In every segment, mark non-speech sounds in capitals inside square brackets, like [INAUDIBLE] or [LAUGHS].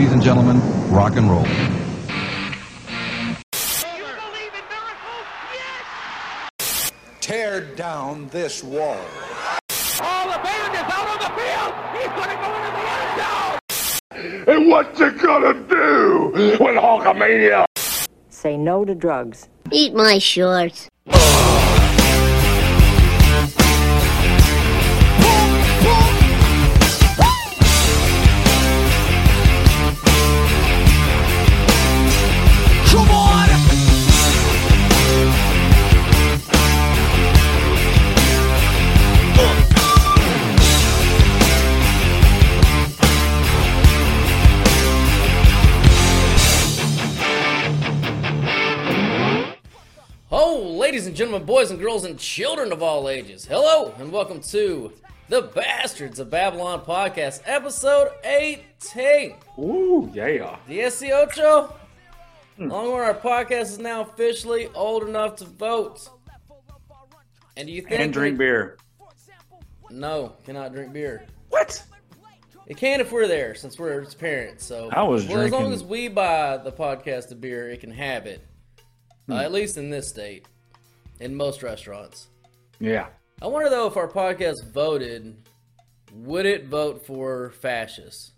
Ladies and gentlemen, rock and roll. Tear down this wall. Oh, the band is out on the field. He's going to go into the end zone. And what you gonna do with Hulkamania? Say no to drugs. Eat my shorts. Oh. Ladies and gentlemen, boys and girls, and children of all ages, hello and welcome to the Bastards of Babylon podcast, episode 18. Ooh, yeah. The SC8, along with our podcast, is now officially old enough to vote. And do you think And drink beer. No, cannot drink beer. What? It can if we're there, since we're its parents. So I was well, as long as we buy the podcast a beer, it can have it. Hmm. Uh, at least in this state, in most restaurants. Yeah. I wonder though if our podcast voted, would it vote for fascists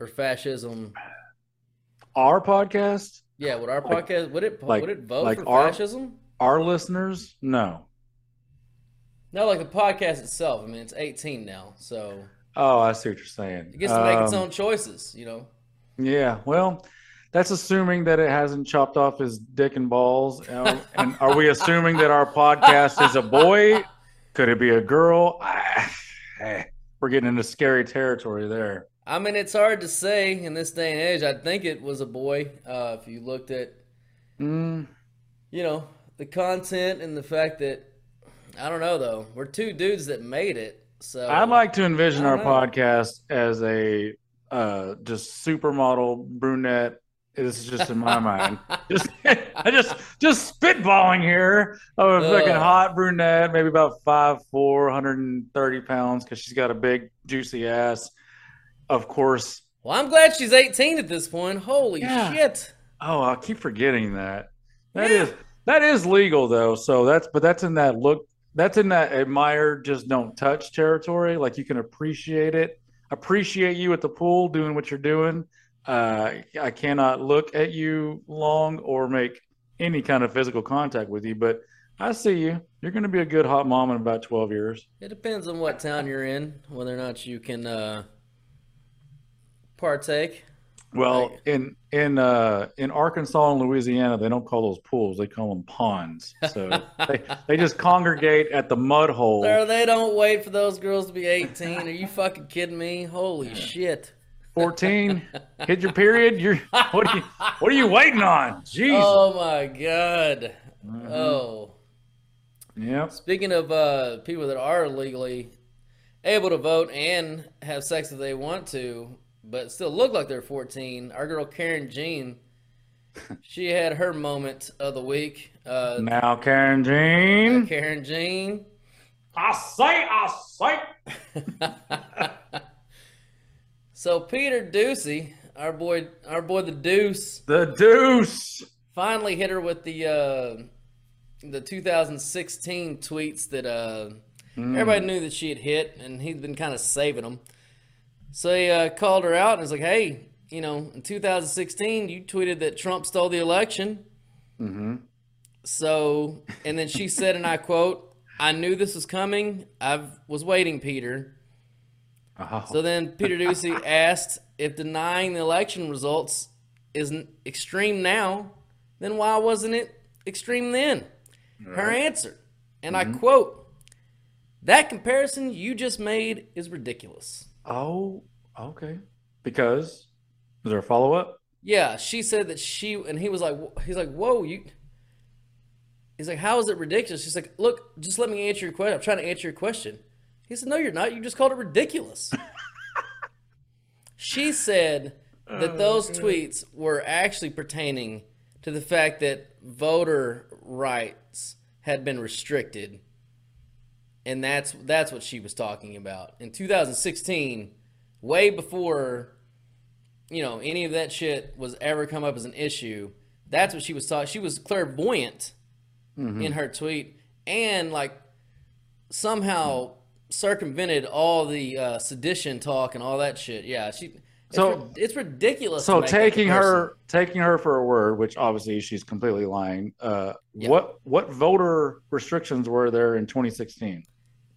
or fascism? Our podcast, Yeah, would our Like- podcast would it like- would it vote like for our- fascism? our listeners, no. No, like the podcast itself. I mean, it's 18 now, so Oh, I see what you're saying. it gets to make its Um, own choices. You know. Yeah, well, that's assuming that it hasn't chopped off his dick and balls. And are we assuming that our podcast is a boy? Could it be a girl? We're getting into scary territory there. I mean, it's hard to say in this day and age. I think it was a boy. Uh, if you looked at, Mm, you know, the content and the fact that I don't know though. We're two dudes that made it. So I'd like to envision our know. podcast as a uh, just supermodel brunette. This is just in my mind. [LAUGHS] Just, I just, just spitballing here of a fucking hot brunette, maybe about five, four, 130 pounds, because she's got a big, juicy ass. Of course. Well, I'm glad she's 18 at this point. Holy Yeah. shit. Oh, I keep forgetting that. That Yeah. is that is legal though. So that's but that's in that look. That's in that admire, just don't touch territory. Like you can appreciate it, appreciate you at the pool doing what you're doing. Uh, I cannot look at you long or make any kind of physical contact with you, but I see you. You're going to be a good hot mom in about 12 years. It depends on what town you're in, whether or not you can uh, partake. Well, Right. in in uh, in Arkansas and Louisiana, they don't call those pools; they call them ponds. So they, they just congregate at the mud hole. Sir, they don't wait for those girls to be 18. Are you fucking kidding me? Holy shit. 14 hit your period you're what are you what are you waiting on jesus Oh my god. Mm-hmm. Oh. yeah Speaking of uh, people that are legally able to vote and have sex if they want to, but still look like they're 14, our girl Karen Jean, she had her moment of the week. Uh, now karen jean Karen Jean. i say i say [LAUGHS] So Peter Doocy, our boy, our boy the Deuce, the deuce finally hit her with the uh, the 2016 tweets that uh, everybody knew that she had hit, and he'd been kind of saving them. So he uh, called her out and was like, "Hey, you know, in 2016, you tweeted that Trump stole the election." Mm-hmm. So, and then she said, and I quote, "I knew this was coming. I was waiting, Peter." Oh, So then Peter Doocy [LAUGHS] asked if denying the election results is extreme now, then why wasn't it extreme then? Her answer, and I mm-hmm. quote, that comparison you just made is ridiculous. oh okay because is there a follow-up Yeah, she said that she, and he was like, he's like, whoa, you. He's like, how is it ridiculous? She's like, look, just let me answer your question. I'm trying to answer your question. He said, no, you're not. You just called it ridiculous. she said that those tweets were actually pertaining to the fact that voter rights had been restricted. And that's that's what she was talking about. In 2016, way before you know, any of that shit was ever come up as an issue. That's what she was talking. She was clairvoyant Mm-hmm. in her tweet, and like somehow circumvented all the uh, sedition talk and all that shit. Yeah, she. It's So- ri- it's ridiculous. So taking her taking her for a word, which obviously she's completely lying. Uh, Yeah. What what voter restrictions were there in 2016?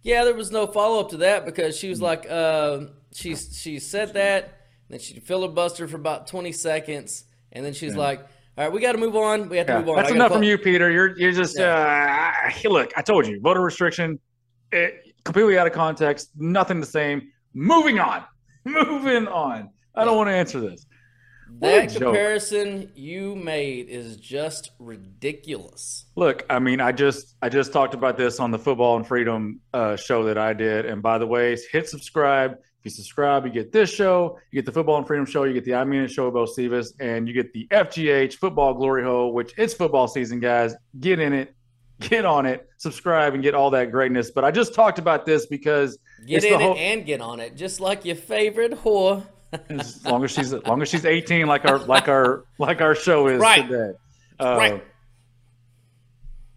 Yeah, there was no follow up to that because she was Mm. like, uh, she she said that, then she filibustered for about twenty seconds, and then she's like, "All right, we got to move on. We have to Yeah, move on." that's enough from you, Peter. You're you're just uh, hey, look. I told you, voter restriction, it, completely out of context, nothing the same. Moving on, [LAUGHS] moving on. I don't want to answer this. What That comparison you made is just ridiculous. Look, I mean, I just I just talked about this on the Football and Freedom uh, show that I did, and by the way, hit subscribe. If you subscribe, you get this show, you get the Football and Freedom show, you get the I Mean It show about Stevens, and you get the FGH Football Glory Hole, which it's football season, guys. Get in it, get on it, subscribe, and get all that greatness. But I just talked about this because Get it's in the it and get on it, just like your favorite whore. [LAUGHS] as long as she's as long as she's 18, like our like our like our show is Right. today. Uh, Right.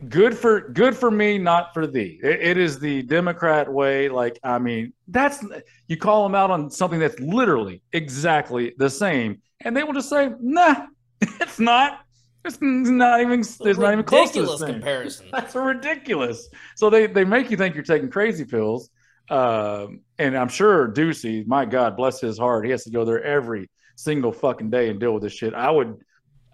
Good for good for me, not for thee. It, it is the Democrat way. Like I mean, that's you call them out on something that's literally exactly the same, and they will just say, "Nah, [LAUGHS] it's not. It's not even. It's not even close to Ridiculous same." comparison. [LAUGHS] That's ridiculous. So they they make you think you're taking crazy pills. Um, and I'm sure Doocy, my God, bless his heart, he has to go there every single fucking day and deal with this shit. I would,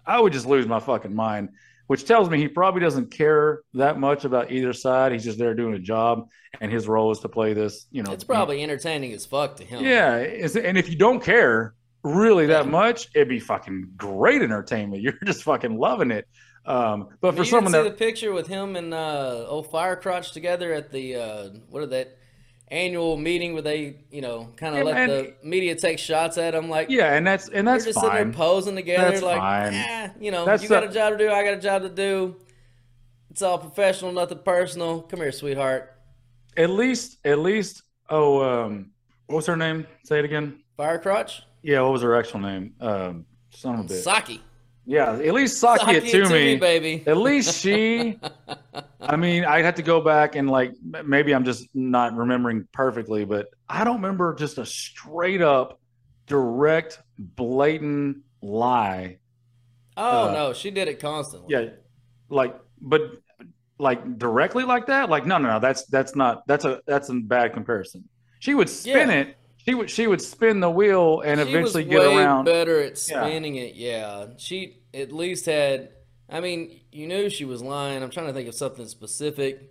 I would just lose my fucking mind. Which tells me he probably doesn't care that much about either side. He's just there doing a job, and his role is to play this. You know, It's probably entertaining as fuck to him. yeah. And if you don't care really that much, it'd be fucking great entertainment. [LAUGHS] You're just fucking loving it. Um, but for you someone see that the picture with him and uh, old Firecrotch together at the uh, what are that annual meeting where they you know kind of Yeah, let man. the media take shots at him like yeah, and that's and that's just sitting fine. there posing together That's like fine. eh, you know That's you got the- a job to do I got a job to do it's all professional nothing personal come here sweetheart At least, at least. Oh, um, what was her name? Say it again. Firecrotch Yeah, what was her actual name? Um, son of a bitch. Psaki Yeah, at least Psaki it to me. baby At least she. I mean, I had to go back and like maybe I'm just not remembering perfectly, but I don't remember just a straight up, direct, blatant lie. oh Uh, no she did it constantly Yeah, like, but like directly like that. Like, no, no, no. That's that's not. That's a that's a bad comparison. She would spin Yeah. it. She would she would spin the wheel and she eventually was get way around. better at Yeah. spinning it. Yeah, she at least had. I mean, you knew she was lying. I'm trying to think of something specific.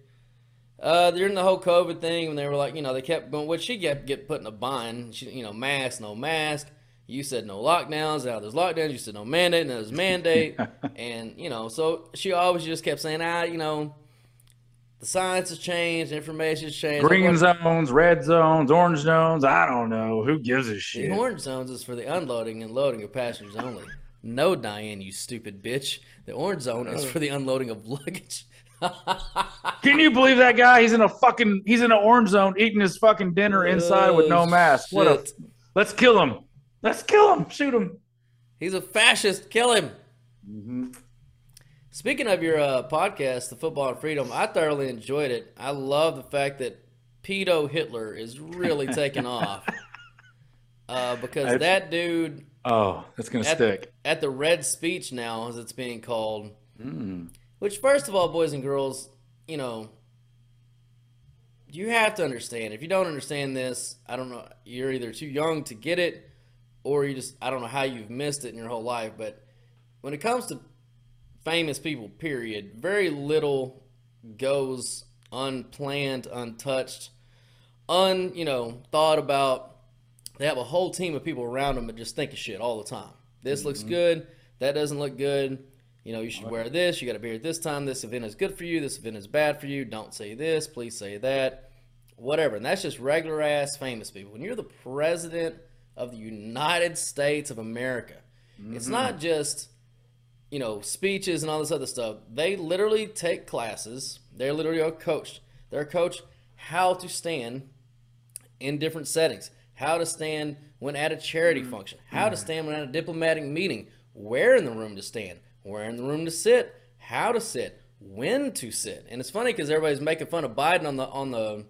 Uh, during the whole COVID thing, when they were like, you know, they kept going. What she kept get put in a bind. She, you know, mask, no mask. You said no lockdowns. Now there's lockdowns. You said no mandate. Now there's mandate. [LAUGHS] and you know, so she always just kept saying, ah, you know, the science has changed, information has changed. Green zones, red zones, orange zones. I don't know. Who gives a shit? The shit? orange zones is for the unloading and loading of passengers only. No, Diane, you stupid bitch. The orange zone is for the unloading of luggage. [LAUGHS] Can you believe that guy? He's in a fucking. He's in an orange zone eating his fucking dinner inside with no Oh, mask. What a. Let's kill him. Let's kill him. Shoot him. He's a fascist. Kill him. Mm-hmm. Speaking of your uh, podcast, The Football and Freedom, I thoroughly enjoyed it. I love the fact that Pedo Hitler is really [LAUGHS] taking off. Uh, because It's- that dude Oh, that's gonna at, stick. at the Red Speech now, as it's being called, Mm. Which, first of all, boys and girls, you know, you have to understand. If you don't understand this, I don't know, you're either too young to get it, or you just, I don't know how you've missed it in your whole life. But when it comes to famous people, period, very little goes unplanned, untouched, un, you know, thought about. They have a whole team of people around them that just think of shit all the time. This looks mm-hmm. good. That doesn't look good. You know, you should wear this. You got to be here at this time. This event is good for you. This event is bad for you. Don't say this. Please say that. Whatever. And that's just regular ass famous people. When you're the president of the United States of America, it's not mm-hmm. just, you know, speeches and all this other stuff. They literally take classes. They're literally are coached. They're coached how to stand in different settings, how to stand when at a charity mm-hmm. function, how to stand when at a diplomatic meeting, where in the room to stand, where in the room to sit, how to sit, when to sit. And it's funny because everybody's making fun of Biden on the on the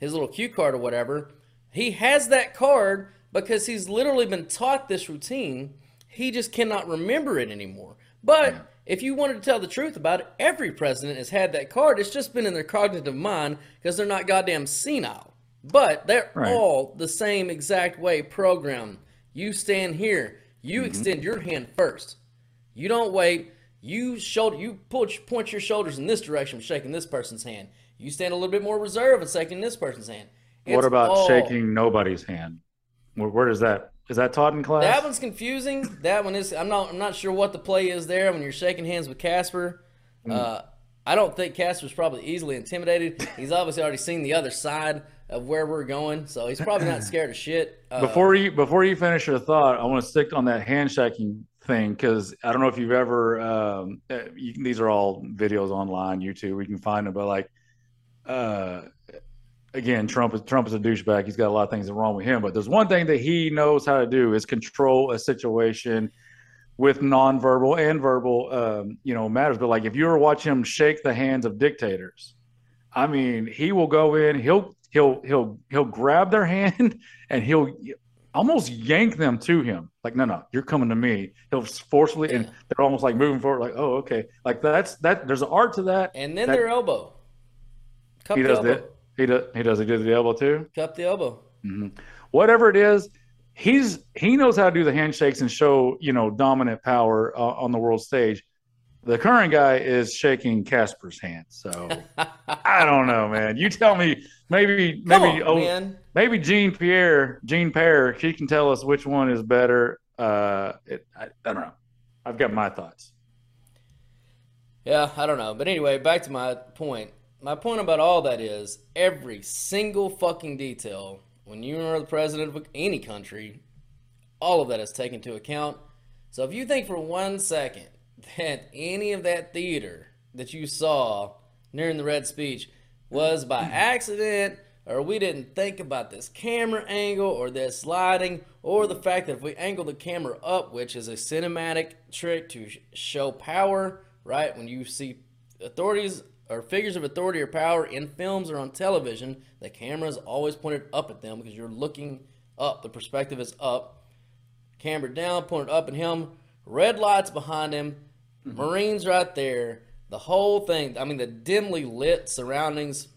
his little cue card or whatever. He has that card because he's literally been taught this routine. He just cannot remember it anymore. But if you wanted to tell the truth about it, every president has had that card. It's just been in their cognitive mind because they're not goddamn senile. But they're Right. all the same exact way programmed. You stand here. You mm-hmm. extend your hand first. You don't wait. You shoulder. You push, point your shoulders in this direction, shaking this person's hand. You stand a little bit more reserved and shaking this person's hand. What about all- shaking nobody's hand? Where, where does that is that taught in class? That one's confusing. That one is. I'm not. I'm not sure what the play is there when you're shaking hands with Casper. Mm. Uh, I don't think Casper's probably easily intimidated. He's obviously already seen the other side of where we're going, so he's probably not scared of shit. Uh, before you before you finish your thought, I want to stick on that handshaking thing because I don't know if you've ever. Um, uh, you can, these are all videos online, YouTube. We can find them, but like, uh, again, Trump is Trump is a douchebag. He's got a lot of things that wrong with him, but there's one thing that he knows how to do is control a situation with nonverbal and verbal, um, you know, matters. But like, if you were watch him shake the hands of dictators, I mean, he will go in, he'll he'll he'll he'll grab their [LAUGHS] hand and he'll almost yank them to him. Like, no, no, you're coming to me. He'll forcefully, and they're almost like moving forward. Like, oh, okay. Like that's that. There's an art to that. and then that- their elbow. Cup he does elbow. that. He does. He does. He does the elbow too. Cup the elbow. Whatever it is, he's he knows how to do the handshakes and show you know dominant power uh, on the world stage. The current guy is shaking Casper's hand. So [LAUGHS] I don't know, man. You tell me. Maybe maybe on, oh, maybe Jean Pierre, Jean Pierre, she can tell us which one is better. Uh, it, I, I don't know. I've got my thoughts. Yeah, I don't know. But anyway, back to my point. My point about all that is every single fucking detail, when you are the president of any country, all of that is taken into account. So if you think for one second that any of that theater that you saw during the red speech was by [CLEARS THROAT] accident, or we didn't think about this camera angle or this lighting, or the fact that if we angle the camera up, which is a cinematic trick to show power, right? When you see authorities or figures of authority or power in films or on television, the camera is always pointed up at them because you're looking up. The perspective is up. Camera down, pointed up at him. Red lights behind him. Mm-hmm. Marines right there. The whole thing. I mean, the dimly lit surroundings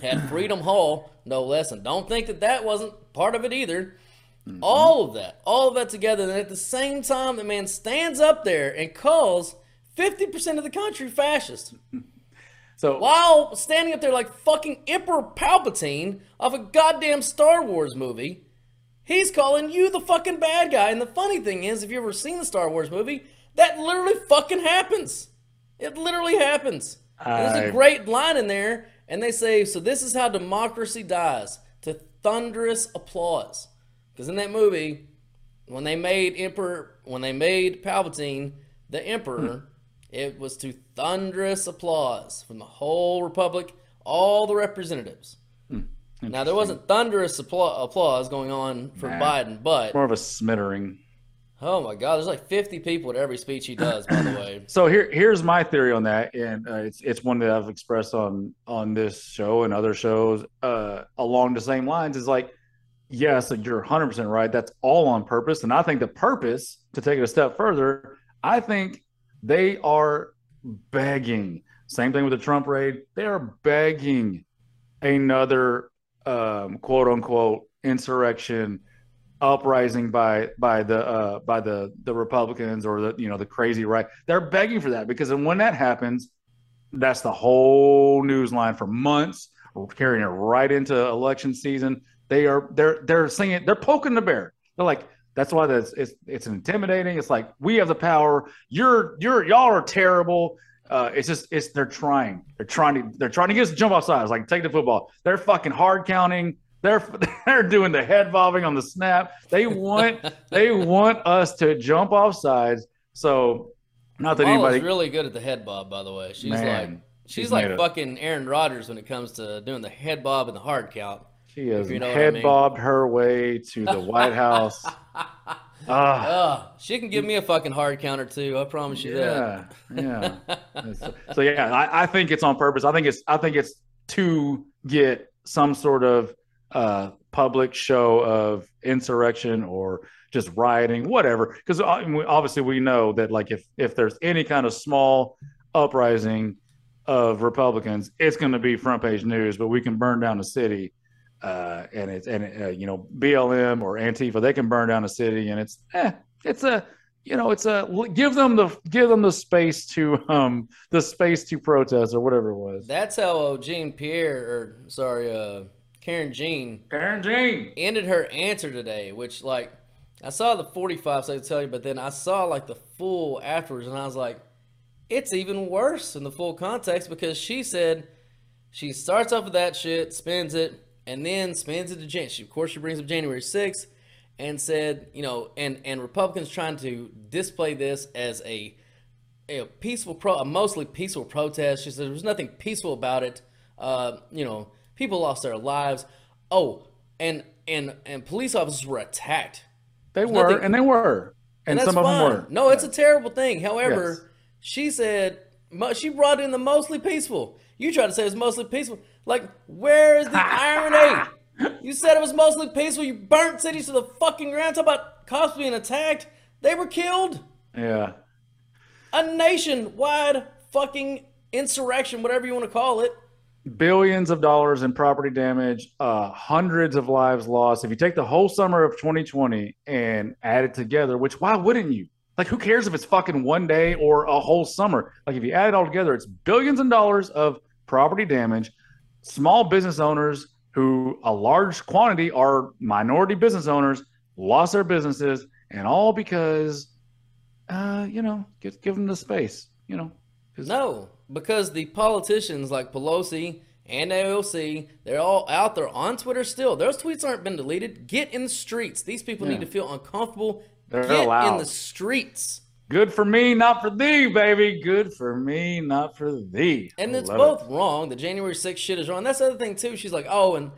had [CLEARS THROAT] Freedom Hall, no less. And don't think that that wasn't part of it either. Mm-hmm. All of that, all of that together. And at the same time, the man stands up there and calls 50% of the country fascist [LAUGHS] So while standing up there like fucking Emperor Palpatine off a goddamn Star Wars movie. He's calling you the fucking bad guy. And the funny thing is, if you've ever seen the Star Wars movie, that literally fucking happens. It literally happens. And There's I- a great line in there, and they say, So this is how democracy dies to thunderous applause. Because in that movie, when they made Emperor, when they made Palpatine the hmm. Emperor, it was to thunderous applause from the whole Republic, all the representatives. Now there wasn't thunderous applause going on for Nah. Biden, but more of a smittering. oh my God, there's like 50 people at every speech he does. By the way, [CLEARS THROAT] So here, here's my theory on that, and uh, it's it's one that I've expressed on on this show and other shows uh, along the same lines. Is like, yes, you're 100 percent right. That's all on purpose, and I think the purpose to take it a step further, I think they are begging. Same thing with the Trump raid. They are begging another um, quote unquote insurrection uprising by by the uh, by the the Republicans or the you know the crazy right. They're begging for that because when that happens, that's the whole news line for months, carrying it right into election season. They are they're they're singing they're poking the bear. They're like that's why that's it's it's intimidating. It's like we have the power. You're you're y'all are terrible. Uh, it's just it's they're trying. They're trying to they're trying to get us to jump off sides. Like take the football. They're fucking hard counting. They're [LAUGHS] they're doing the head bobbing on the snap. They want [LAUGHS] they want us to jump off sides. So not that Kamala's anybody really good at the head bob. By the way, she's Man, like she's, she's like fucking Aaron Rodgers when it comes to doing the head bob and the hard count. She has you know what I head mean. bobbed her way to the White House. [LAUGHS] Ah, Uh, she can give me a fucking hard counter too. I promise you that. yeah, yeah. [LAUGHS] so, so, yeah, I, I think it's on purpose. I think it's I think it's to get some sort of uh, public show of insurrection or just rioting, whatever. Because obviously we know that like if if there's any kind of small uprising of Republicans, it's going to be front page news. But we can burn down the city uh, and it's and uh, you know BLM or Antifa, they can burn down a city, and it's eh, it's a you know it's a give them the give them the space to um the space to protest or whatever it was. That's how uh, Jean Pierre, or sorry, uh, Karen Jean Karen Jean. ended her answer today, which like I saw the 45 seconds tell you, but then I saw like the full afterwards, and I was like, it's even worse in the full context because she said she starts off with that shit, spins it, and then spins it to Jan. She, of course, she brings up January 6th and said, you know, and and Republicans trying to display this as a a peaceful pro, a mostly peaceful protest. She said there was nothing peaceful about it. Uh, you know, people lost their lives. Oh, and and and police officers were attacked. They were, nothing- and they were, and, that's some of them were. No, it's a terrible thing. However, Yes. she said she brought in the mostly peaceful. You tried to say it's mostly peaceful. Like, where is the [LAUGHS] irony? You said it was mostly peaceful. You burnt cities to the fucking ground. Talk about cops being attacked. They were killed. yeah. A nationwide fucking insurrection, whatever you want to call it. billions of dollars in property damage, uh, hundreds of lives lost. If you take the whole summer of 2020 and add it together, which why wouldn't you? Like, who cares if it's fucking one day or a whole summer? Like, if you add it all together, it's billions of dollars of property damage. Small business owners, who a large quantity are minority business owners, lost their businesses, and all because, uh, you know, give, give them the space, you know. No, because the politicians like Pelosi and AOC, they're all out there on Twitter still. Those tweets aren't been deleted. Get in the streets. These people need to feel uncomfortable. They're Get in allowed. the streets. Good for me, not for thee, baby. Good for me, not for thee. And I it's both it. wrong. The January 6th shit is wrong. That's the other thing too. She's like, oh, and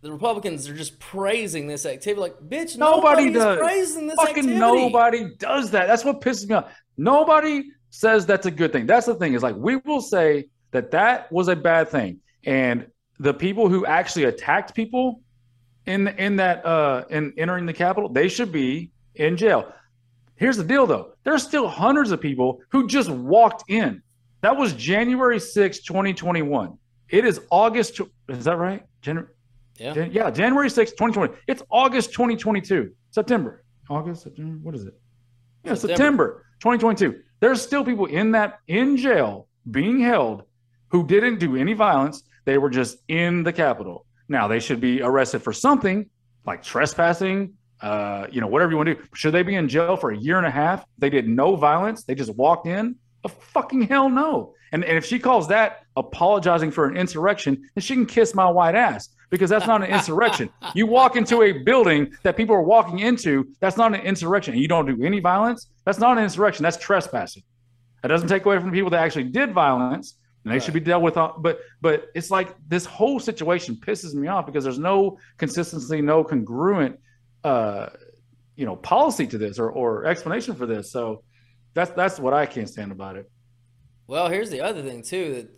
the Republicans are just praising this activity. Like, bitch, Nobody, nobody, does. praising this Fucking activity. nobody does that. That's what pisses me off. Nobody says that's a good thing. That's the thing. Is like we will say that that was a bad thing, and the people who actually attacked people in in that uh in entering the Capitol, they should be in jail. Here's the deal, though. There's still hundreds of people who just walked in. That was January 6, 2021. It is August. Is that right? January. Yeah. Jan- yeah, January 6th, 2020. It's August 2022. September. August, September. What is it? Yeah, September. September, 2022. There's still people in that in jail being held who didn't do any violence. They were just in the Capitol. Now they should be arrested for something like trespassing, uh, you know, whatever you want to do. Should they be in jail for a year and a half? They did no violence. They just walked in. A fucking hell no. And, and if she calls that apologizing for an insurrection, then she can kiss my white ass because that's not an insurrection. [LAUGHS] you walk into a building that people are walking into, that's not an insurrection. You don't do any violence, that's not an insurrection. That's trespassing. That doesn't take away from the people that actually did violence, and they should be dealt with. But but it's like this whole situation pisses me off because there's no consistency, no congruent, uh, you know, policy to this or, or explanation for this. So that's that's what I can't stand about it. Well, here's the other thing too that,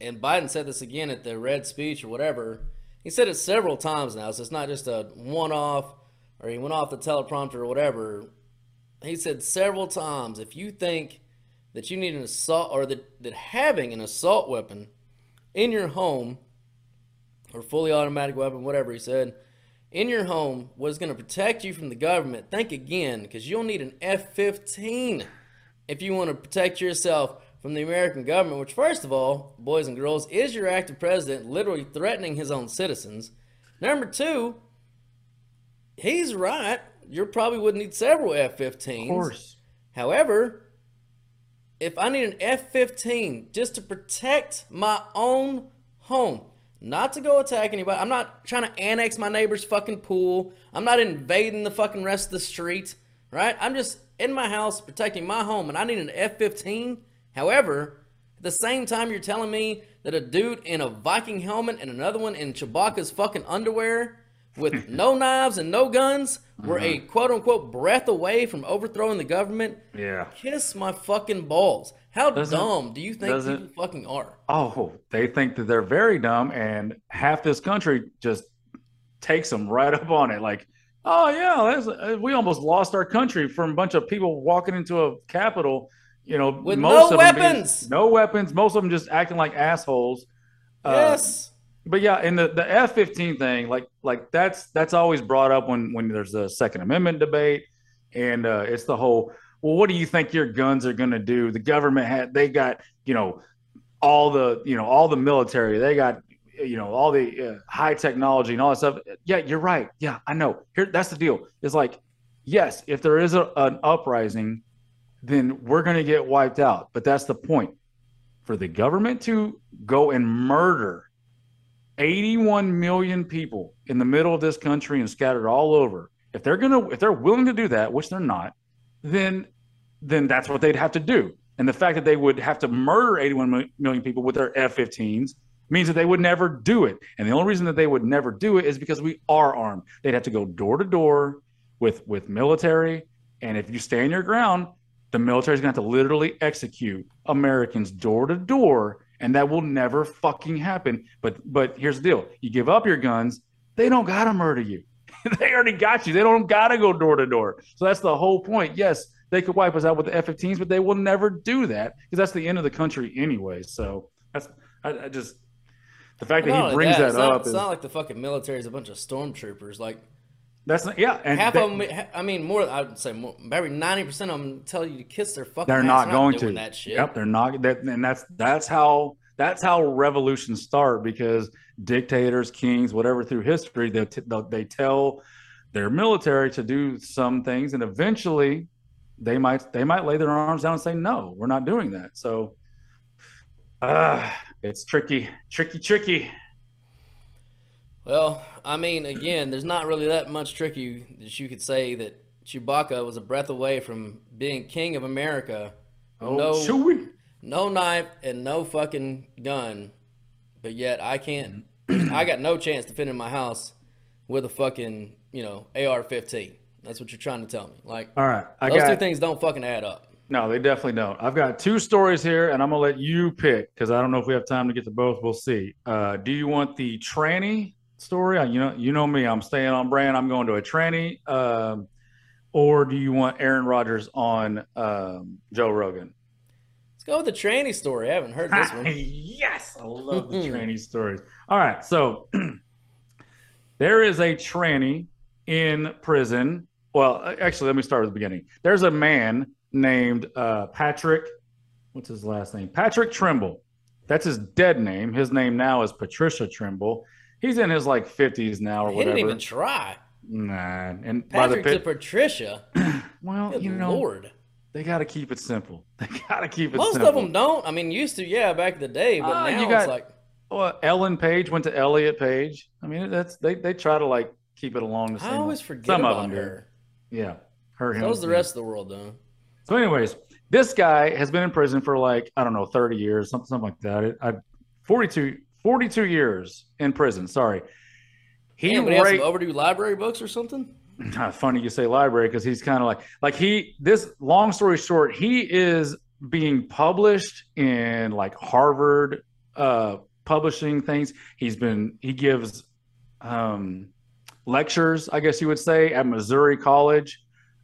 and Biden said this again at the red speech or whatever. He said it several times now, so it's not just a one-off or he went off the teleprompter or whatever. He said several times, if you think that you need an assault or that, that having an assault weapon in your home or fully automatic weapon, whatever he said, in your home was going to protect you from the government, think again because you'll need an F 15 if you want to protect yourself from the American government, which, first of all, boys and girls, is your active president literally threatening his own citizens. Number two, he's right. You probably would need several F 15s. Of course. However, if I need an F 15 just to protect my own home, not to go attack anybody, I'm not trying to annex my neighbor's fucking pool, I'm not invading the fucking rest of the street, right? I'm just in my house protecting my home and I need an F 15. However, At the same time, you're telling me that a dude in a Viking helmet and another one in Chewbacca's fucking underwear with [LAUGHS] no knives and no guns were a Mm-hmm. quote unquote breath away from overthrowing the government. Yeah. Kiss my fucking balls. How Doesn't- dumb do you think people fucking are? Oh, they think that they're very dumb, and half this country just takes them right up on it. Like, oh yeah, that's, uh, we almost lost our country from a bunch of people walking into a capitol. You know, With most no of them being- weapons! no weapons. Most of them just acting like assholes. Uh, yes. but yeah, and the the F fifteen thing, like like that's that's always brought up when when there's a Second Amendment debate, and uh, it's the whole. Well, what do you think your guns are going to do? The government had they got you know all the you know all the military, they got you know all the uh, high technology and all that stuff. Yeah, you're right. Yeah, I know. Here, that's the deal. It's like yes, if there is a, an uprising, then we're going to get wiped out. But that's the point. For the government to go and murder 81 million people in the middle of this country and scattered all over. If they're gonna, if they're willing to do that, which they're not, then then that's what they'd have to do. And the fact that they would have to murder 81 million people with their F-15s means that they would never do it. And the only reason that they would never do it is because we are armed. They'd have to go door to door with with military, and if you stand your ground, the military is going to have to literally execute Americans door to door, and that will never fucking happen. But but here's the deal: you give up your guns, they don't gotta murder you. [LAUGHS] they already got you. They don't gotta go door to door. So that's the whole point. Yes, they could wipe us out with the F-15s, but they will never do that because that's the end of the country anyway. So that's I, I just the fact that he brings that, that, it's not, up it's is not like the fucking military is a bunch of stormtroopers. Like that's not, yeah, and half of them, I mean, more. I'd say more, maybe ninety percent of them tell you to kiss their fucking. they're not going to that shit. Yep, they're not. That, and that's that's how that's how revolutions start because dictators, kings, whatever through history, they t- they'll- tell their military to do some things, and eventually they might they might lay their arms down and say no, we're not doing that. So, uh, it's tricky, tricky, tricky. Well, I mean, again, there's not really that much tricky that you could say that Chewbacca was a breath away from being king of America. Oh, no, Chewie. No knife and no fucking gun, but yet I can't. [CLEARS THROAT] I got no chance defending my house with a fucking you know AR-15. That's what you're trying to tell me. Like All right, I those got two things don't fucking add up. No, they definitely don't. I've got two stories here, and I'm gonna let you pick because I don't know if we have time to get to both. We'll see. Uh, do you want the tranny story? You know, you know me. I'm staying on brand. I'm going to a tranny. Um, or do you want Aaron Rodgers on um, Joe Rogan? Let's go with the tranny story. I haven't heard this [LAUGHS] one. yes, I love the [LAUGHS] tranny stories. All right, so [CLEARS THROAT] there is a tranny in prison. Well, actually, let me start with the beginning. There's a man named uh, Patrick. What's his last name? Patrick Trimble. That's his dead name. His name now is Patricia Trimble. He's in his like 50s now or He whatever. didn't even try. Nah, and by the Patrick to Patricia. [CLEARS THROAT] well, Good you know, lord. They got to keep it simple. [LAUGHS] They got to keep it simple. Most simple. of them don't. I mean, used to, yeah, back in the day, but Ah, now you got- it's like, Well, Ellen Page went to Elliot Page. I mean, that's they they try to like keep it along the same. I always forget Some of about them do. her. Yeah, her. him, So's the rest of the world, though. So, anyways, this guy has been in prison for like I don't know, thirty years, something something like that. It, I, 42, 42 years in prison. Sorry. He Damn, but he has some raped. overdue library books or something? Funny you say library because he's kind of like like he this long story short he is being published in like harvard uh publishing things. He's been he gives um lectures i guess you would say at missouri college.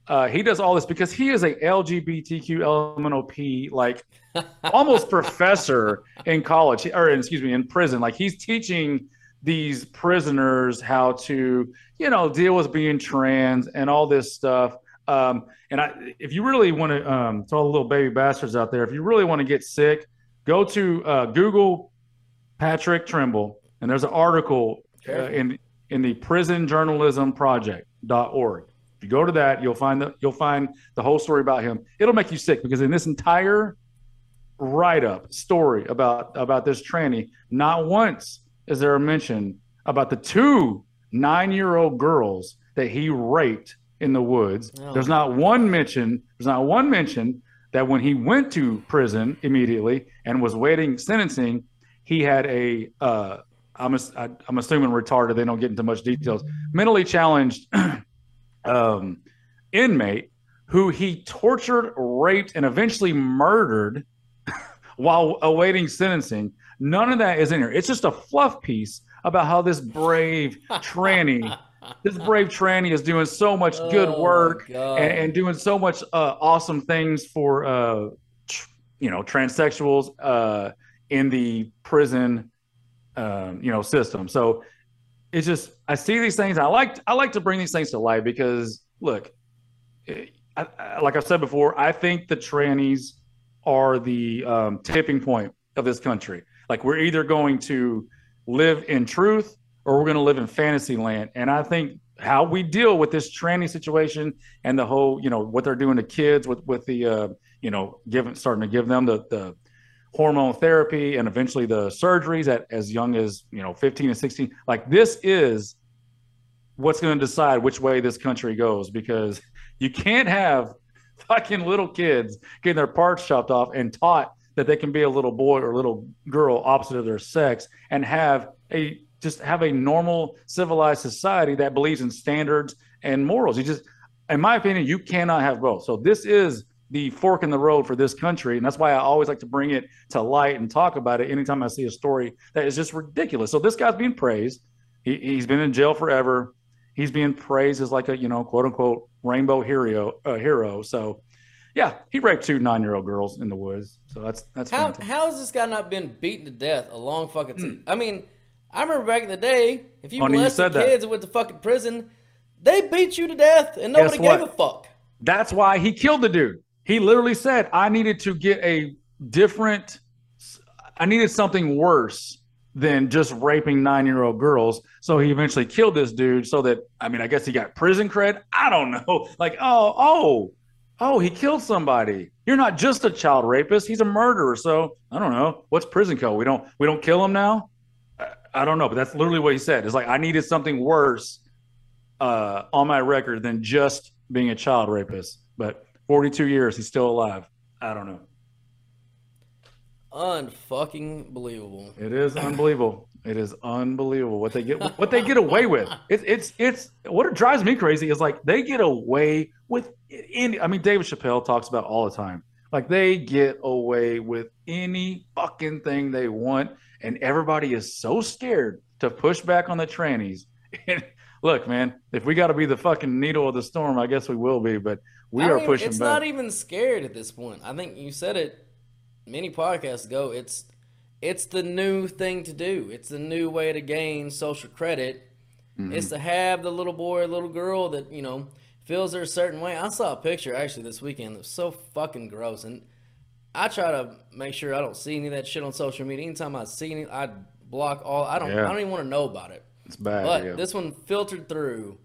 Uh he does all this because he is a lgbtq lmnop like [LAUGHS] almost professor in college or excuse me in prison. Like he's teaching these prisoners how to you know deal with being trans and all this stuff. Um, and I, if you really want to um, to all the little baby bastards out there if you really want to get sick go to uh, google patrick trimble and there's an article uh, in in the prison journalism project.org if you go to that you'll find the you'll find the whole story about him. It'll make you sick because in this entire write-up story about about this tranny not once is there a mention about the two nine-year-old girls that he raped in the woods Oh. there's not one mention there's not one mention that when he went to prison immediately and was waiting sentencing, he had a uh, I'm I, I'm assuming retarded. They don't get into much details. Mentally challenged [CLEARS THROAT] um, inmate who he tortured, raped, and eventually murdered [LAUGHS] while awaiting sentencing. None of that is in here. It's just a fluff piece about how this brave tranny, [LAUGHS] this brave tranny is doing so much good Oh, work and, and doing so much uh, awesome things for, uh, tr- you know, transsexuals uh, in the prison, um, you know, system. So it's just I see these things. I like I like to bring these things to light because look, I, I, like I've said before, I think the trannies are the um, tipping point of this country. Like we're either going to live in truth or we're going to live in fantasy land. And I think how we deal with this tranny situation and the whole, you know, what they're doing to kids with with the, uh, you know, giving starting to give them the the hormone therapy and eventually the surgeries at as young as you know 15 and 16 like this is what's going to decide which way this country goes because [LAUGHS] you can't have fucking little kids getting their parts chopped off and taught that they can be a little boy or little girl opposite of their sex and have a just have a normal civilized society that believes in standards and morals. You just in my opinion you cannot have both. So this is the fork in the road for this country and that's why i always like to bring it to light and talk about it anytime i see a story that is just ridiculous. So this guy's being praised. He, he's been in jail forever. He's being praised as like a you know quote unquote rainbow hero uh, hero. So yeah he raped two nine year old girls in the woods so that's that's How how has this guy not been beaten to death a long fucking time? I mean, I remember back in the day, if you Hmm. Funny molested that. kids and went to fucking prison, they beat you to death and nobody gave a fuck. That's why he killed the dude. He literally said, I needed to get a different, I needed something worse than just raping nine year old girls. So he eventually killed this dude so that, I mean, I guess he got prison cred. I don't know. [LAUGHS] Like, oh, oh, oh, he killed somebody. You're not just a child rapist. He's a murderer. So I don't know. What's prison code? We don't, we don't kill him now. I, I don't know, but that's literally what he said. It's like, I needed something worse uh, on my record than just being a child rapist. But 42 years, he's still alive. I don't know. Unfucking believable. It is unbelievable. It is unbelievable what they get what they get away with. It's it's it's what drives me crazy is like they get away with any. I mean, David Chappelle talks about it all the time. Like they get away with any fucking thing they want, and everybody is so scared to push back on the trannies. [LAUGHS] And look, man, if we got to be the fucking needle of the storm, I guess we will be. But we I are mean, pushing It's back. not even scared at this point. I think you said it many podcasts ago. It's it's the new thing to do. It's the new way to gain social credit. Mm-hmm. It's to have the little boy or little girl that you know feels they're a certain way. I saw a picture actually this weekend that was so fucking gross, and I try to make sure I don't see any of that shit on social media. Anytime I see any, I block all. I don't. Yeah. I don't even want to know about it. it's bad. But yeah. this one filtered through,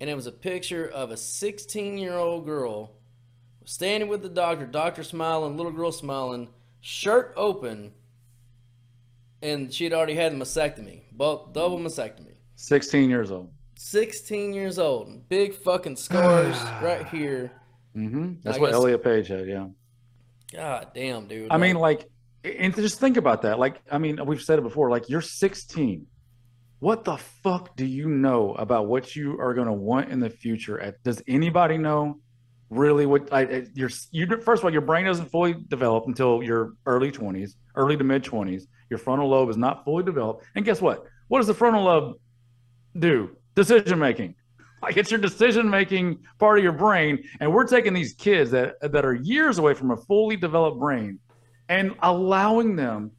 and it was a picture of a 16 year old girl standing with the doctor, doctor smiling, little girl smiling, shirt open, and she had already had a mastectomy, both double mastectomy. 16 years old. 16 years old, big fucking scars [SIGHS] right here. Mm-hmm. That's I what guess- Elliot Page had. Yeah. God damn, dude. I mean, like, and just think about that. Like, I mean, we've said it before. Like, you're 16. What the fuck do you know about what you are going to want in the future? At does anybody know really what? I, I- you're you first of all, your brain doesn't fully develop until your early 20s, early to mid 20s. Your frontal lobe is not fully developed, and guess what? What does the frontal lobe do? Decision making. [LAUGHS] Like it's your decision making part of your brain, and we're taking these kids that that are years away from a fully developed brain, and allowing them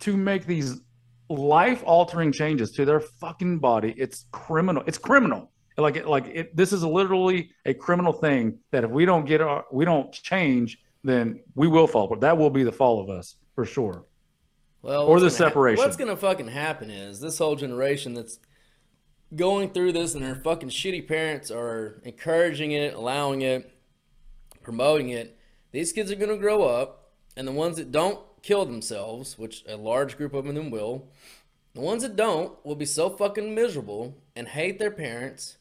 to make these life altering changes to their fucking body. It's criminal. It's criminal. Like like it. This is literally a criminal thing that if we don't get our, we don't change, then we will fall. But that will be the fall of us for sure. Well, Or the separation. what's gonna fucking happen is this whole generation that's going through this and their fucking shitty parents are encouraging it, allowing it, promoting it. These kids are gonna grow up, and the ones that don't kill themselves, which a large group of them will, the ones that don't will be so fucking miserable and hate their parents.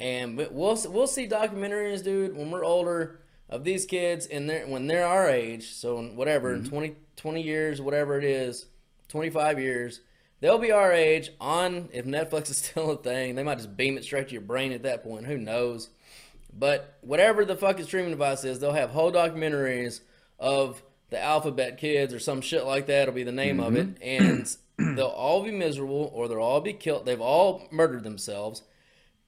And we'll we'll see documentaries, dude, when we're older of these kids in their when they're our age, so whatever, Mm-hmm. in 20, 20 years, whatever it is, 25 years, they'll be our age on if Netflix [LAUGHS] is still a thing. They might just beam it straight to your brain at that point. Who knows? But whatever the fucking streaming device is, they'll have whole documentaries of the alphabet kids or some shit like that It'll be the name of it. And [CLEARS THROAT] they'll all be miserable or they'll all be killed. They've all murdered themselves.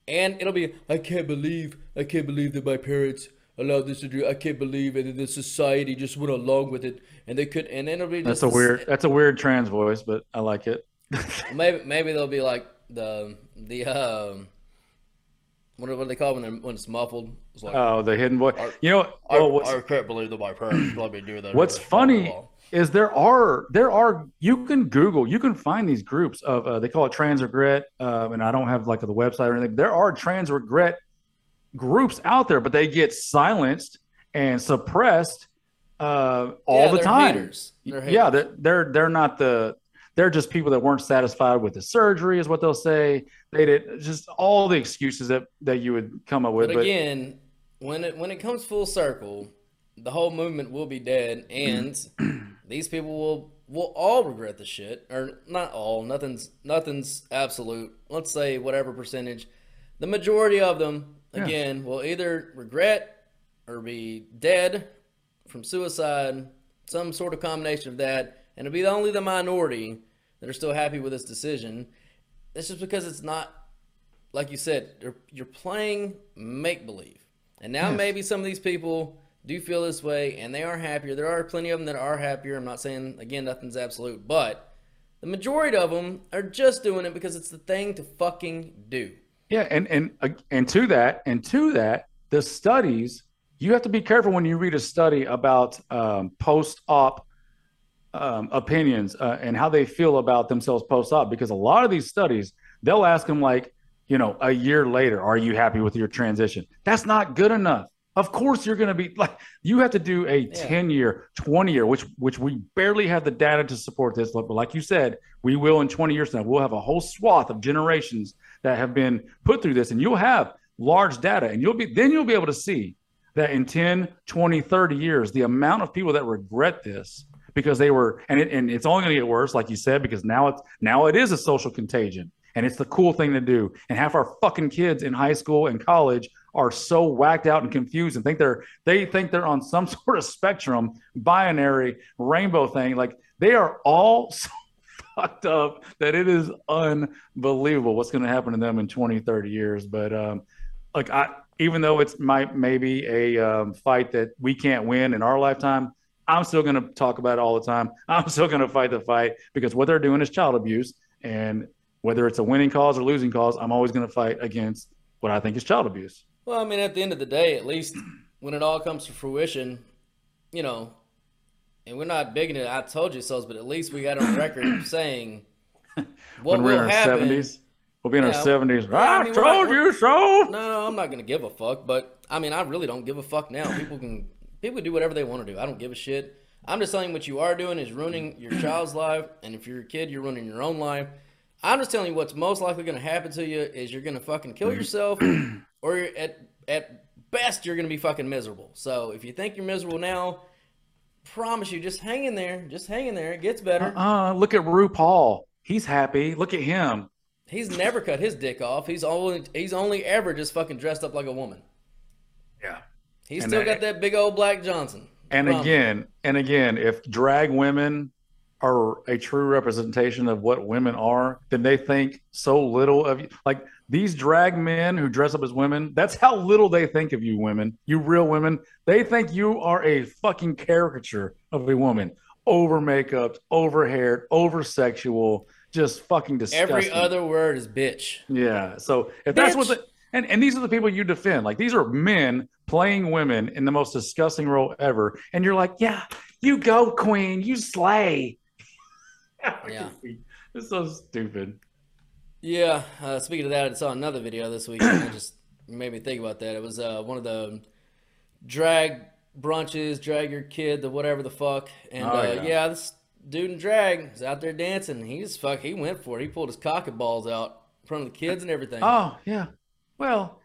And it'll be, I can't believe, I can't believe that my parents allowed this to do. I can't believe it. And the society just went along with it. And they could, and then it'll be That's a weird. That's a weird trans voice, but I like it. [LAUGHS] Maybe, maybe they'll be like the, the, um, what, do- what do they call it when, they're, when it's muffled? It's like, Oh, the hidden voice. You know, I, oh, what's, I can't believe that my parents let me do that. What's funny is there are there are you can Google you can find these groups of uh, they call it trans regret um, and I don't have like the website or anything. There are trans regret groups out there, but they get silenced and suppressed uh, all Yeah, the time. haters. They're Yeah, they're, they're they're not the they're just people that weren't satisfied with the surgery is what they'll say. They did just all the excuses that that you would come up with. But But, again, when it when it comes full circle, the whole movement will be dead, and [CLEARS THROAT] these people will will all regret the shit, or not all. Nothing's nothing's absolute. Let's say whatever percentage, the majority of them again will either regret or be dead from suicide, some sort of combination of that, and it'll be only the minority that are still happy with this decision. It's just because it's not like you said, you're, you're playing make believe. And now maybe some of these people do feel this way and they are happier. There are plenty of them that are happier. I'm not saying, again, nothing's absolute, but the majority of them are just doing it because it's the thing to fucking do. Yeah, and and uh, and to that, and to that, the studies you have to be careful when you read a study about um, post-op um, opinions uh, and how they feel about themselves post-op, because a lot of these studies they'll ask them like, you know, a year later, are you happy with your transition? That's not good enough. Of course, you're going to be like you have to do a Yeah. 10 year, 20 year, which which we barely have the data to support this. But like you said, we will in 20 years now. We'll have a whole swath of generations that have been put through this, and you'll have large data, and you'll be then you'll be able to see that in 10, 20, 30 years, the amount of people that regret this because they were and it, and it's only going to get worse, like you said, because now it's now it is a social contagion. And it's the cool thing to do. And half our fucking kids in high school and college are so whacked out and confused and think they're they think they're on some [LAUGHS] sort of spectrum, binary, rainbow thing. Like they are all [LAUGHS] so fucked up that it is unbelievable what's going to happen to them in 20, 30 years. But um, like I, even though it's might maybe a um, fight that we can't win in our lifetime, I'm still going to talk about it all the time. [LAUGHS] I'm still going to fight the fight because what they're doing is child abuse, and whether it's a winning cause or losing cause, I'm always going to fight against what I think is child abuse. Well, I mean, at the end of the day, at least when it all comes to fruition, you know, and we're not bigging it, I told you so, but at least we got on [COUGHS] record saying what when we're will in our happen. 70s, we'll be in Yeah. our 70s. Yeah, I I, mean, told not- you so. No, no, I'm not gonna give a fuck. But I mean, I really don't give a fuck now. People can people can do whatever they want to do. I don't give a shit. I'm just telling you what you are doing is ruining your [COUGHS] child's life, and if you're a kid, you're ruining your own life. I'm just telling you what's most likely going to happen to you is you're going to fucking kill yourself, [COUGHS] or at at best you're going to be fucking miserable. So if you think you're miserable now, promise you, just hang in there. Just hang in there. It gets better. Uh, look at RuPaul. He's happy. Look at him. He's never cut his dick off. He's only he's only ever just fucking dressed up like a woman. Yeah. He's And still that- got that big old Black Johnson. And Promise. again, and again, if drag women are a true representation of what women are, then they think so little of you. Like these drag men who dress up as women, that's how little they think of you women, you real women. They think you are a fucking caricature of a woman. Over makeup, over haired, over sexual, just fucking disgusting. Every other word is bitch. Yeah. So if that's what Bitch. the and, and these are the people you defend. Like these are men playing women in the most disgusting role ever. And you're like, yeah, you go, queen, you slay. [LAUGHS] Yeah. It's so stupid. Yeah. Uh, speaking of that, I saw another video this week. and it just made me think about that. It was uh, one of the drag brunches, drag your kid, the whatever the fuck. And Oh, uh, yeah. yeah. this dude in drag is out there dancing. He's fuck. He went for it. He pulled his cock and balls out in front of the kids and everything. Oh, yeah. Well,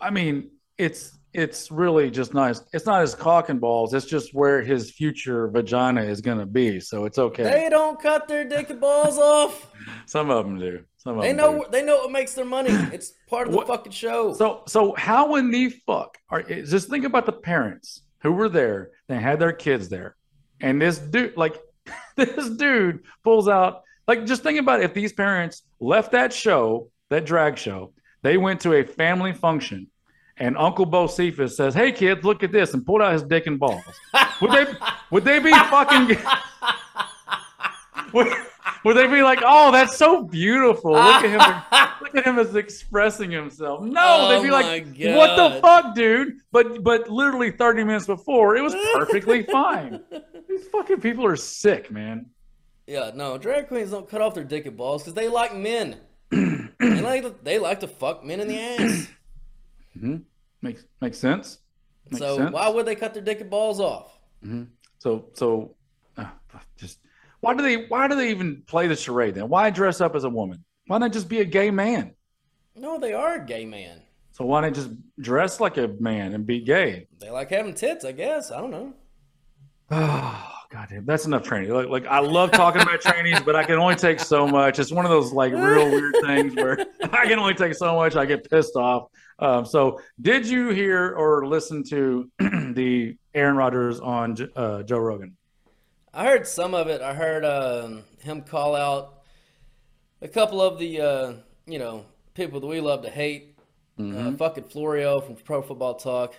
I mean, it's it's really just nice. It's not his cock and balls. It's just where his future vagina is going to be. So it's okay. They don't cut their dick and balls off. [LAUGHS] Some of them do. Some They know they know what makes their money. [CLEARS THROAT] It's part of the What- fucking show. So so how in the fuck are just think about the parents who were there and had their kids there, and this dude like [LAUGHS] this dude pulls out like just think about if these parents left that show that drag show they went to a family function and Uncle Bocephus says, "Hey kids, look at this," and pulled out his dick and balls. Would they would they be fucking? [LAUGHS] [LAUGHS] would, would they be like, "Oh, that's so beautiful"? Look at him! [LAUGHS] Look at him as expressing himself. No, Oh they'd be like, "What the fuck, dude?" But but literally thirty minutes before, it was perfectly [LAUGHS] fine. These fucking people are sick, man. yeah, no, drag queens don't cut off their dick and balls because they like men. [CLEARS THROAT] they like to, they like to fuck men in the ass. [CLEARS THROAT] Makes makes sense. Makes so sense. why would they cut their dick and balls off? So so uh, just why do they why do they even play the charade then? Why dress up as a woman? Why not just be a gay man? No, they are a gay man. So why not just dress like a man and be gay? They like having tits, I guess. I don't know. Oh [SIGHS] goddamn, that's enough training. Like, like I love talking about trainings, but I can only take so much. It's one of those like real weird things where [LAUGHS] I can only take so much. I get pissed off. Um, so, did you hear or listen to [CLEARS THROAT] the Aaron Rodgers on uh, Joe Rogan? I heard some of it. I heard um, him call out a couple of the uh, you know people that we love to hate. Uh, fucking Florio from Pro Football Talk.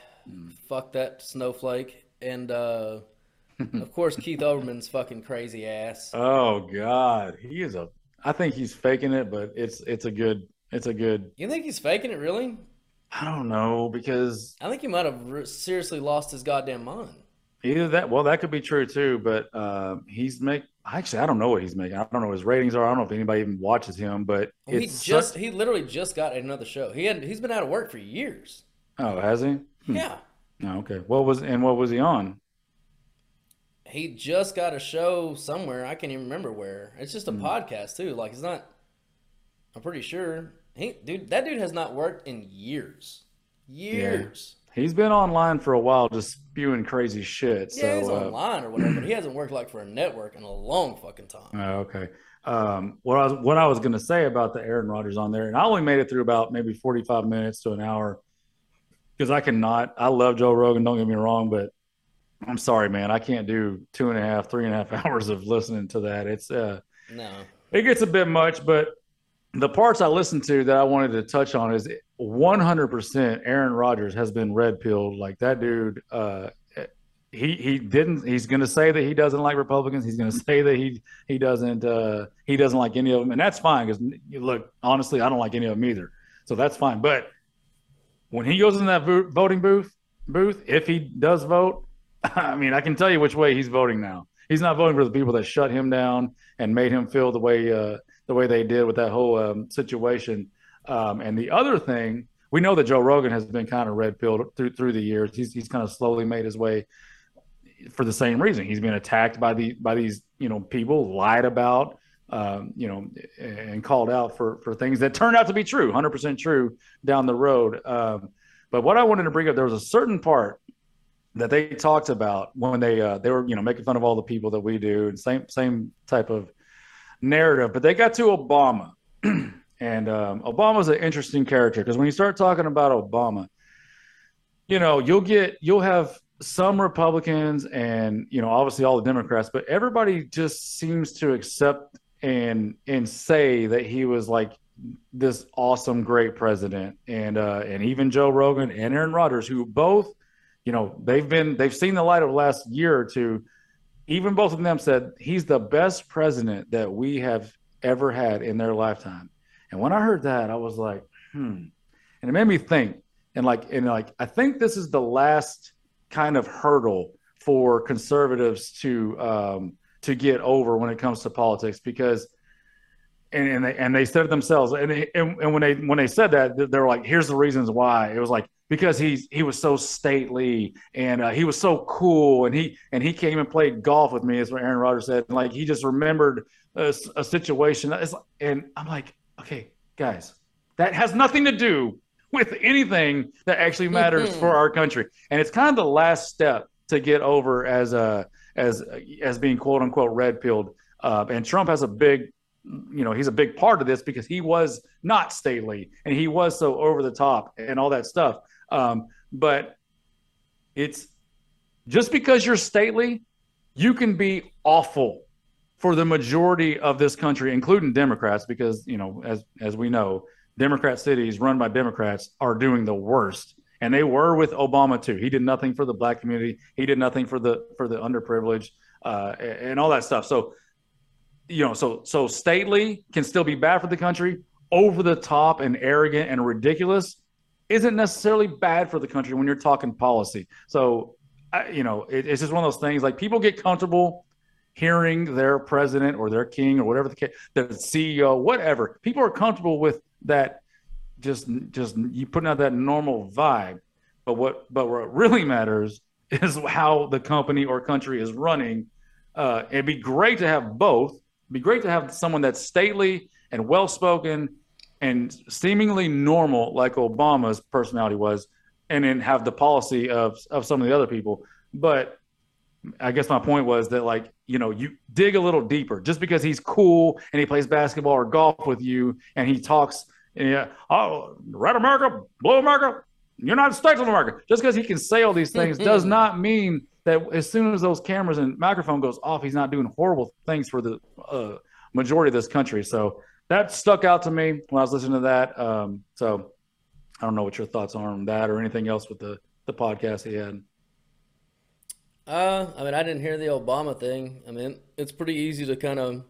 Fuck that snowflake. And uh, [LAUGHS] of course Keith Olbermann's fucking crazy ass. Oh God, he is a. I think he's faking it, but it's it's a good it's a good. You think he's faking it? Really? I don't know because I think he might have re- seriously lost his goddamn mind. Either that well that could be true too, but uh, he's make actually I don't know what he's making. I don't know what his ratings are. I don't know if anybody even watches him, but He it's just such- he literally just got another show. He had he's been out of work for years. oh has he? Yeah. Oh, okay. What was and what was he on? He just got a show somewhere. I can't even remember where. It's just a Hmm. podcast too. Like it's not. I'm pretty sure. He dude, that dude has not worked in years. Years. He's been online for a while, just spewing crazy shit. Yeah, so he's uh, online or whatever, but he hasn't worked like for a network in a long fucking time. Oh, okay. Um, what I was what I was going to say about the Aaron Rodgers on there, and I only made it through about maybe forty five minutes to an hour because I cannot. I love Joe Rogan. Don't get me wrong, but I'm sorry, man. I can't do two and a half, three and a half [LAUGHS] hours of listening to that. It's uh, No. it gets a bit much, but the parts I listened to that I wanted to touch on is 100% Aaron Rodgers has been red pilled. Like that dude, uh, he he didn't. He's going to say that he doesn't like Republicans. He's going [LAUGHS] to say that he he doesn't uh, he doesn't like any of them, and that's fine because look, honestly, I don't like any of them either. So that's fine. But when he goes in that vo- voting booth, booth, if he does vote, [LAUGHS] I mean, I can tell you which way he's voting now. He's not voting for the people that shut him down and made him feel the way uh, the way they did with that whole um, situation. Um, and the other thing, we know that Joe Rogan has been kind of red pilled through through the years. He's he's kind of slowly made his way for the same reason. He's been attacked by the by these you know people, lied about, um, you know, and called out for for things that turned out to be true, hundred percent true down the road. Um, but what I wanted to bring up, there was a certain part that they talked about when they uh, they were you know making fun of all the people that we do and same same type of narrative. But they got to Obama, [CLEARS THROAT] and um, Obama's an interesting character because when you start talking about Obama, you know you'll get you'll have some Republicans and you know obviously all the Democrats, but everybody just seems to accept and and say that he was like this awesome great president and uh and even Joe Rogan and Aaron Rodgers who both you know they've been they've seen the light of the last year or two even both of them said he's the best president that we have ever had in their lifetime. And when i heard that i was like hmm. And it made me think and like and like i think this is the last kind of hurdle for conservatives to um to get over when it comes to politics because and, and they and they said it themselves and, they, and and when they when they said that they're like here's the reasons why. It was like because he's he was so stately and uh, he was so cool and he and he came and played golf with me is what Aaron Rodgers said and like he just remembered a, a situation it's, and I'm like okay guys that has nothing to do with anything that actually matters for our country. And it's kind of the last step to get over as a as as being quote unquote red pilled. Uh, and Trump has a big, you know, he's a big part of this because he was not stately and he was so over the top and all that stuff. Um, but it's just because you're stately, you can be awful for the majority of this country, including Democrats, because you know, as as we know, Democrat cities run by Democrats are doing the worst, and they were with Obama too. He did nothing for the black community. He did nothing for the for the underprivileged uh, and all that stuff. So, you know, so so stately can still be bad for the country. Over the top and arrogant and ridiculous isn't necessarily bad for the country when you're talking policy. So, I, you know, it, it's just one of those things. Like people get comfortable hearing their president or their king or whatever the CEO, whatever. People are comfortable with that. Just, just you putting out that normal vibe. But what, but what really matters [LAUGHS] is how the company or country is running. Uh, it'd be great to have both. It'd be great to have someone that's stately and well spoken and seemingly normal, like Obama's personality was, and then have the policy of of some of the other people. But I guess my point was that like you know you dig a little deeper. Just because he's cool and he plays basketball or golf with you and he talks yeah oh red America blue America United States of America. Just because he can say all these things does not mean that as soon as those cameras and microphone goes off he's not doing horrible things for the uh, majority of this country. So that stuck out to me when I was listening to that um, so I don't know what your thoughts are on that or anything else with the the podcast he had. Uh, I mean, I didn't hear the Obama thing. I mean, it's pretty easy to kind of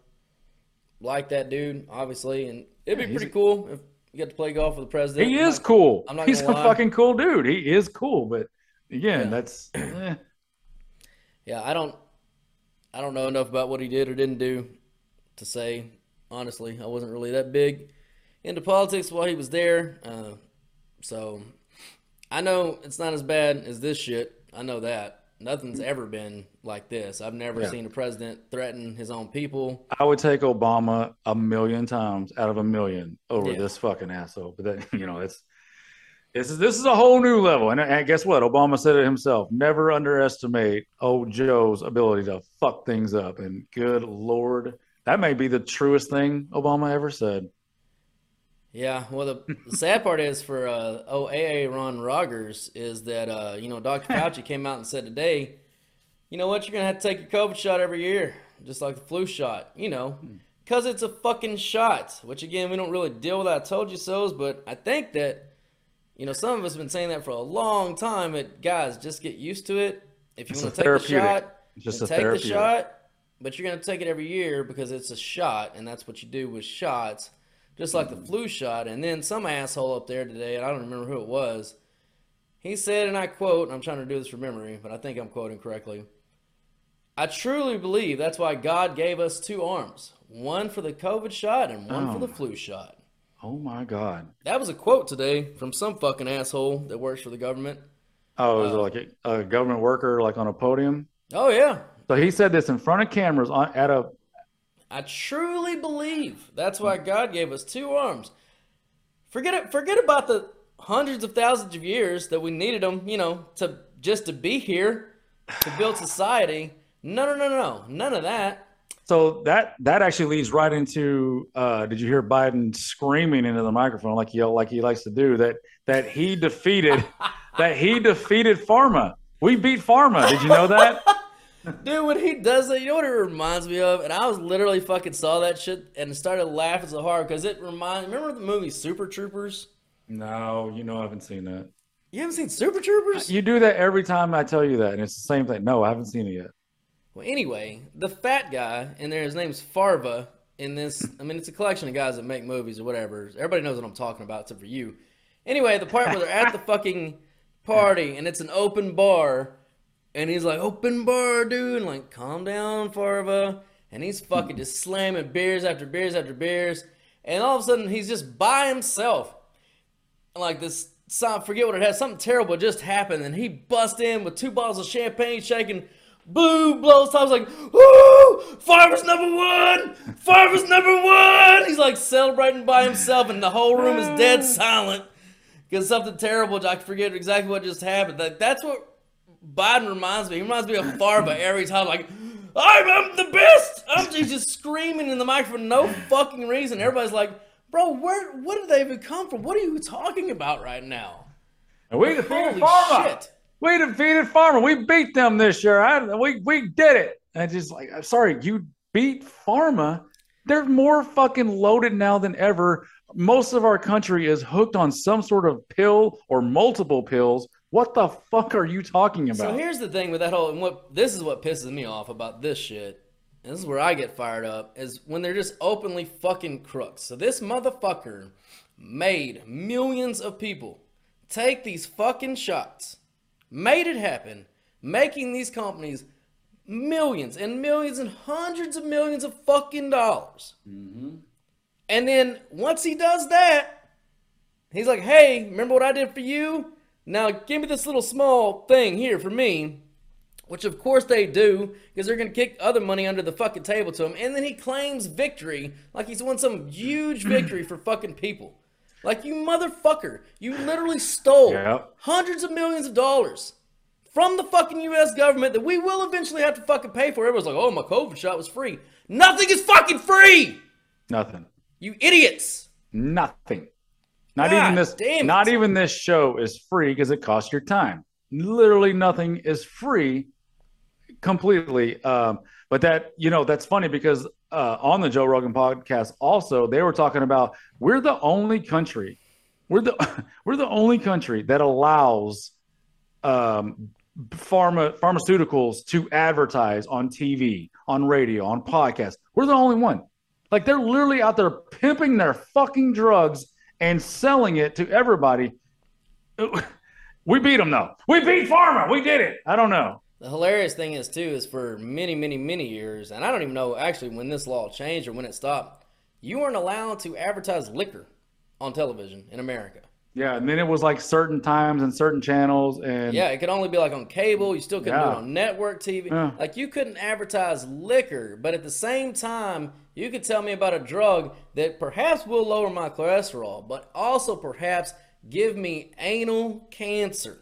like that dude, obviously, and it'd Yeah, be pretty a- cool if you got to play golf with the president. He I'm is not- cool. I'm not He's a lie. fucking cool dude. He is cool, but again, Yeah. that's eh. Yeah, I don't, I don't know enough about what he did or didn't do to say. Honestly, I wasn't really that big into politics while he was there. Uh, so I know it's not as bad as this shit. I know that nothing's ever been like this. I've never Yeah. seen a president threaten his own people. I would take Obama a million times out of a million over Yeah. this fucking asshole. But then [LAUGHS] you know, it's this is this is a whole new level. And, and guess what? Obama said it himself. Never underestimate old Joe's ability to fuck things up. And good lord, that may be the truest thing Obama ever said. Yeah, well, the, the [LAUGHS] sad part is for uh, OAA Ron Rodgers is that uh, you know Dr. [LAUGHS] Fauci came out and said today, you know what, you're gonna have to take your COVID shot every year, just like the flu shot, you know, because it's a fucking shot. Which again, we don't really deal with. I told you so's, but I think that you know some of us have been saying that for a long time. But guys, just get used to it. If you want to take the shot, just take the shot. But you're gonna take it every year because it's a shot, and that's what you do with shots just like the flu shot. And then some asshole up there today, and I don't remember who it was, he said, and I quote, I'm trying to do this from memory, but I think I'm quoting correctly. I truly believe that's why God gave us two arms one for the COVID shot and one for Oh. the flu shot. Oh my god. That was a quote today from some fucking asshole that works for the government. Oh, Uh, is it like a, a government worker like on a podium? Oh, yeah. So he said this in front of cameras on, at a I truly believe that's why God gave us two arms. Forget it. Forget about the hundreds of thousands of years that we needed them, you know, to just to be here, to build society. No, no, no, no, none of that. So that that actually leads right into uh, did you hear Biden screaming into the microphone like he like he likes to do that that he defeated [LAUGHS] that he defeated Pharma. We beat Pharma. Did you know that? [LAUGHS] Dude, when he does that, you know what it reminds me of? And I was literally fucking saw that shit and started laughing so hard because it reminds. Remember the movie Super Troopers? no, you know I haven't seen that. You haven't seen Super Troopers? You do that every time I tell you that, and it's the same thing. No, I haven't seen it yet. Well, anyway, the fat guy in there, his name's Farva. In this, I mean, it's a collection of guys that make movies or whatever. Everybody knows what I'm talking about, except for you. Anyway, the part where they're at the [LAUGHS] fucking party and it's an open bar, and he's like, "Open bar, dude," and like, "Calm down, Farva," and he's fucking just slamming beers after beers after beers, and all of a sudden he's just by himself. Like this some forget what it had something terrible just happened. And he bust in with two bottles of champagne shaking boo blows tops like woo! Farva's number one! Farva's number one! He's like celebrating by himself and the whole room is dead [LAUGHS] silent. Because something terrible. I forget exactly what just happened. Like, that's what Biden reminds me. He reminds me of Farva every time. Like, I'm, I'm the best. I'm just, just screaming in the mic for no fucking reason. Everybody's like, bro, where? What did they even come from? What are you talking about right now? And we defeated Pharma. shit! We defeated Pharma. We beat them this year. I, we we did it. And just like, I'm sorry, you beat Pharma. They're more fucking loaded now than ever. Most of our country is hooked on some sort of pill or multiple pills. What the fuck are you talking about? So here's the thing with that whole and what this is what pisses me off about this shit. And this is where I get fired up is when they're just openly fucking crooks. So this motherfucker made millions of people take these fucking shots, made it happen, making these companies millions and millions and hundreds of millions of fucking dollars. Mm-hmm. And then once he does that, he's like, hey, remember what I did for you? Now give me this little small thing here for me. Which of course they do, because they're gonna kick other money under the fucking table to him. And then he claims victory like he's won some huge [CLEARS THROAT] victory for fucking people. Like you motherfucker, you literally stole Yep. hundreds of millions of dollars from the fucking US government that we will eventually have to fucking pay for. Everyone's like, oh, my COVID shot was free. Nothing is fucking free! Nothing. You idiots! Nothing. Not God even this. Not even this show is free because it costs your time. Literally nothing is free, completely. Um, but that you know that's funny because uh, on the Joe Rogan podcast, also they were talking about we're the only country, we're the [LAUGHS] we're the only country that allows um, pharma pharmaceuticals to advertise on TV, on radio, on podcasts. We're the only one. Like they're literally out there pimping their fucking drugs and selling it to everybody. [LAUGHS] We beat them though. We beat pharma. We did it. I don't know. The hilarious thing is too is for many, many, many years, and I don't even know actually when this law changed or when it stopped. You weren't allowed to advertise liquor on television in America. Yeah, and then it was like certain times and certain channels and Yeah, it could only be like on cable. You still couldn't do it on network TV. Yeah. Like you couldn't advertise liquor, but at the same time, you could tell me about a drug that perhaps will lower my cholesterol, but also perhaps give me anal cancer,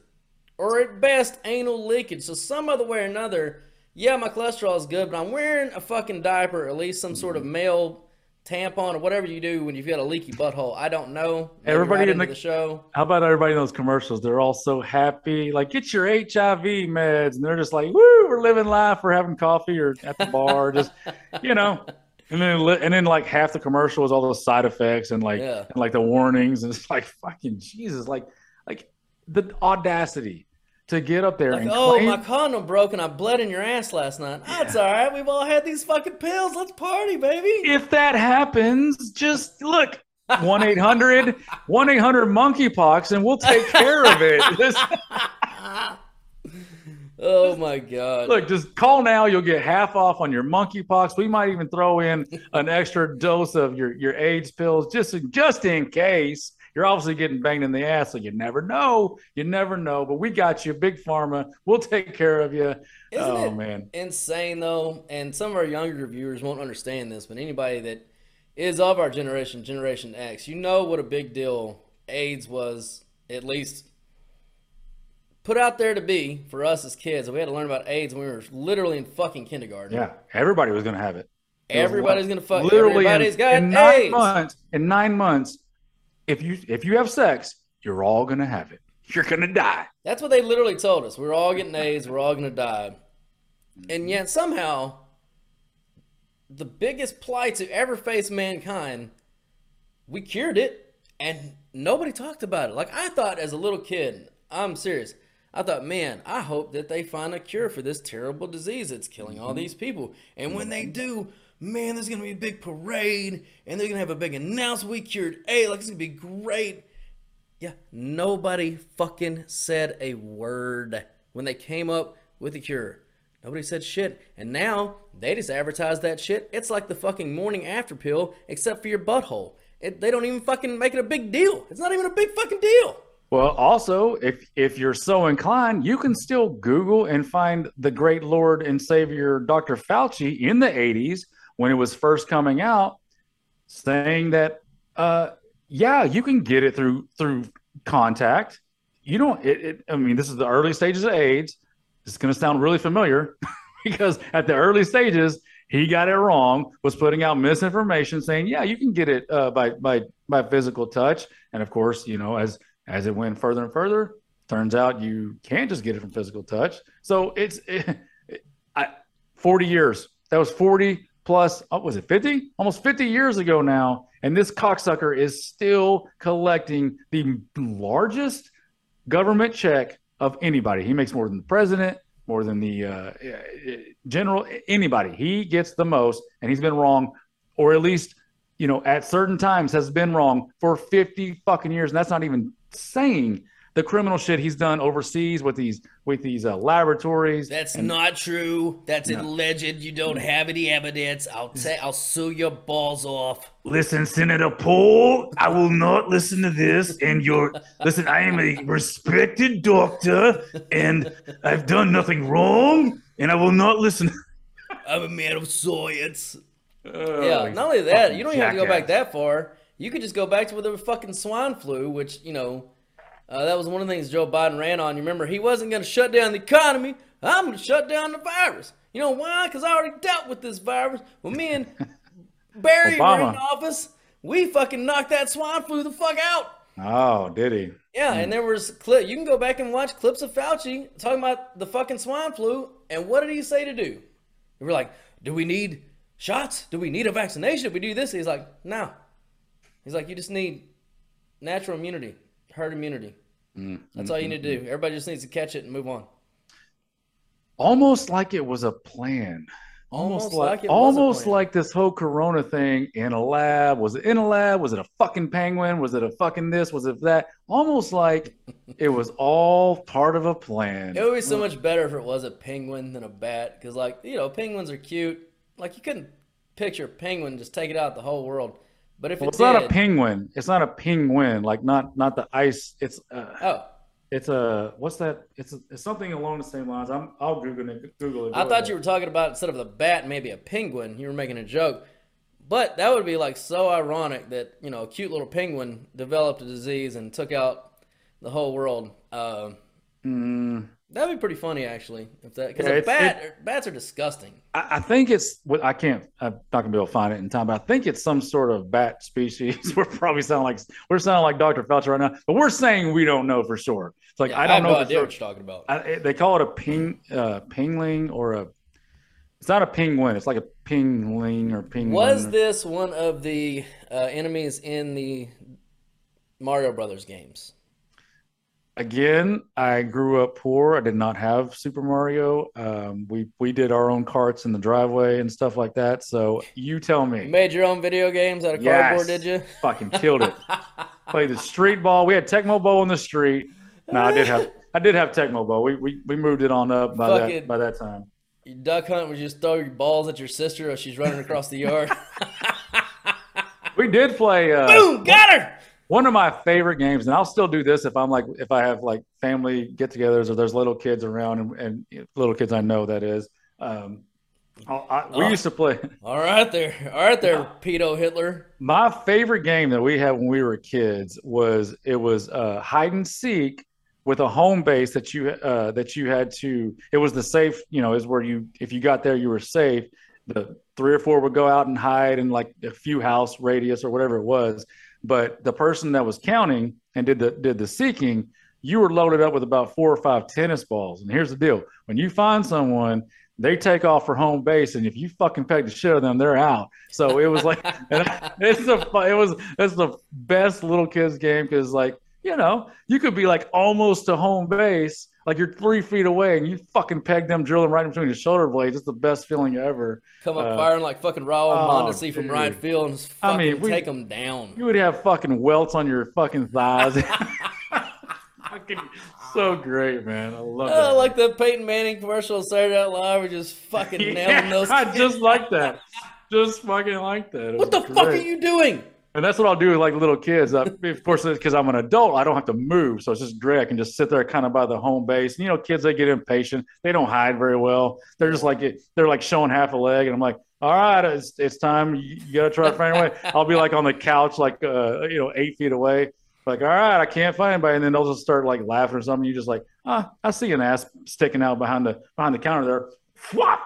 or at best anal leakage. So some other way or another, yeah, my cholesterol is good, but I'm wearing a fucking diaper, or at least some sort of mm-hmm. male tampon or whatever you do when you've got a leaky butthole. I don't know. Maybe Everybody right in the- the show. How about everybody in those commercials? They're all so happy. Like, get your HIV meds. And they're just like, woo, we're living life. We're having coffee or at the bar. just, you know. And then, and then like half the commercial is all those side effects and like, Yeah. and like the warnings. And it's [LAUGHS] like, fucking Jesus. Like, like the audacity to get up there Like, and oh, claim, my condom broke and I bled in your ass last night. That's all right. We've all had these fucking pills. Let's party, baby. if that happens, just look. 1 800 1 800 monkeypox and we'll take care of it. [LAUGHS] [LAUGHS] Oh my god. Look, just call now. You'll get half off on your monkeypox. We might even throw in an extra dose of your, your AIDS pills just, just in case. You're obviously getting banged in the ass, so you never know. You never know. But we got you, Big Pharma. We'll take care of you. Isn't oh, it man. insane though? And some of our younger viewers won't understand this, but anybody that is of our generation, Generation X, you know what a big deal AIDS was, at least put out there to be for us as kids. We had to learn about AIDS when we were literally in fucking kindergarten. Yeah, everybody was going to have it. It Everybody's gonna fuck. Literally, Everybody's in, got in nine AIDS. months. In nine months, if you if you have sex, you're all going to have it. You're going to die. That's what they literally told us. We're all getting AIDS. We're all going to die. And yet somehow, the biggest plight to ever face mankind, we cured it, and nobody talked about it. Like I thought as a little kid, I'm serious. I thought, man, I hope that they find a cure for this terrible disease that's killing all mm-hmm. these people. And when they mm-hmm. do, man, there's gonna be a big parade, and they're gonna have a big announcement. We cured AIDS. Like it's gonna be great. Yeah, nobody fucking said a word when they came up with the cure. Nobody said shit. And now they just advertise that shit. It's like the fucking morning after pill, except for your butthole. It, they don't even fucking make it a big deal. It's not even a big fucking deal. Well, also, if if you're so inclined, you can still Google and find the great Lord and Savior Dr. Fauci in the 80s when it was first coming out, saying that uh, yeah, you can get it through through contact. You don't. It, it, I mean, this is the early stages of AIDS. Is going to sound really familiar [LAUGHS] because at the early stages, he got it wrong. Was putting out misinformation, saying, "Yeah, you can get it uh, by by by physical touch." And of course, you know, as as it went further and further, turns out you can't just get it from physical touch. So it's [LAUGHS] it, I, forty years. That was forty plus. Oh, was it fifty? Almost fifty years ago now. And this cocksucker is still collecting the largest government check of anybody. He makes more than the president, more than the uh, general, anybody. He gets the most, and he's been wrong, or at least, you know, at certain times has been wrong for 50 fucking years. And that's not even saying the criminal shit he's done overseas with these with these uh, laboratories. That's and- not true. That's No. alleged. You don't have any evidence. I'll say I'll sue your balls off. Listen, Senator Paul, I will not listen to this. And your [LAUGHS] listen, I am a respected doctor, and I've done nothing wrong, and I will not listen. I'm a man of science. Oh, yeah, not only that, you don't even have to go back that far. You could just go back to where the fucking swine flu, which, you know, uh, that was one of the things Joe Biden ran on. You remember, he wasn't going to shut down the economy. I'm going to shut down the virus. You know why? Because I already dealt with this virus. When me and Barry were Obama. in office, we fucking knocked that swine flu the fuck out. Oh, did he? Yeah, and there was clip. You can go back and watch clips of Fauci talking about the fucking swine flu. And what did he say to do? We were like, "Do we need shots? Do we need a vaccination? Do we do this?" He's like, "No." He's like, "You just need natural immunity, herd immunity. Mm-hmm. That's all you need to do. Everybody just needs to catch it and move on." almost like it was a plan. Almost, Almost like, like it was a almost like this whole corona thing in a lab. Was it in a lab? Was it a fucking penguin? Was it a fucking this? Was it that? Almost like it was all part of a plan. It would be so mm. much better if it was a penguin than a bat, because like you know, penguins are cute. Like you couldn't picture a penguin just take it out the whole world. But if Well, it it's not a penguin. It's not a penguin. Like not not the ice. It's uh, Oh, it's a what's that? It's it's something along the same lines. I'm I'll Google it. Google it. I thought you were talking about instead of the bat, maybe a penguin. You were making a joke. But that would be like so ironic that, you know, a cute little penguin developed a disease and took out the whole world. Um that'd be pretty funny, actually. If that because. Yeah, bat, bats are disgusting. I, I think it's what I can't. I'm not gonna be able to find it in time, but I think it's some sort of bat species. [LAUGHS] we're probably sounding like we're sounding like Dr. Fauci right now, but we're saying we don't know for sure. It's like Yeah, I I, don't have know no idea sure. what you're talking about. I, it- they call it a ping, uh, pingling or a. It's not a penguin. It's like a pingling or penguin. Was this one of the uh, enemies in the Mario Brothers games? Again, I grew up poor. I did not have Super Mario. Um, we we did our own carts in the driveway and stuff like that. So you tell me. You made your own video games out of Yes. cardboard, did you? [LAUGHS] Fucking killed it. Played the street ball. We had Tecmo Bowl in the street. No, I did have I did have Tecmo Bowl. We we, we moved it on up by Fucking- that by that time. You duck hunt would you just throw your balls at your sister as she's running across the yard. [LAUGHS] We did play uh, Boom! Got her! One of my favorite games, and I'll still do this if I'm like if I have like family get-togethers or there's little kids around and, and little kids I know that is. Um, I, I, we Oh. used to play. [LAUGHS] All right there. All right there, pedo Hitler. My favorite game that we had when we were kids was it was uh, hide and seek with a home base that you uh, that you had to. It was the safe, you know, is where you if you got there you were safe. The three or four would go out and hide in like a few house radius or whatever it was. But the person that was counting and did the did the seeking, you were loaded up with about four or five tennis balls. And here's the deal: when you find someone, they take off for home base, and if you fucking peg the shit out of them, they're out. So it was like, [LAUGHS] it's the it was it's the best little kids game because like you know you could be like almost to home base, like you're three feet away, and you fucking peg them, drill them right in between your shoulder blades. It's the best feeling ever. Come up Uh, firing like fucking Raul oh, Mondesi from right field and just I fucking mean, we- take them down. You would have fucking welts on your fucking thighs. [LAUGHS] [LAUGHS] fucking so great, man. I love it. Oh, like the Peyton Manning commercial on Saturday Night Live, we're just fucking [LAUGHS] nailing Yeah, those. I just like that. Just fucking like that. It what the was fuck are you doing? And that's what I'll do with like little kids. I, of course, because I'm an adult, I don't have to move, so it's just great. I can just sit there, kind of by the home base. And, you know, kids they get impatient. They don't hide very well. They're just like they're like showing half a leg, and I'm like, all right, it's it's time. You, you gotta try to find a way. I'll be like on the couch, like uh, you know, eight feet away. Like, all right, I can't find anybody, and then they'll just start like laughing or something. You're just like, ah, I see an ass sticking out behind the behind the counter there. Whop!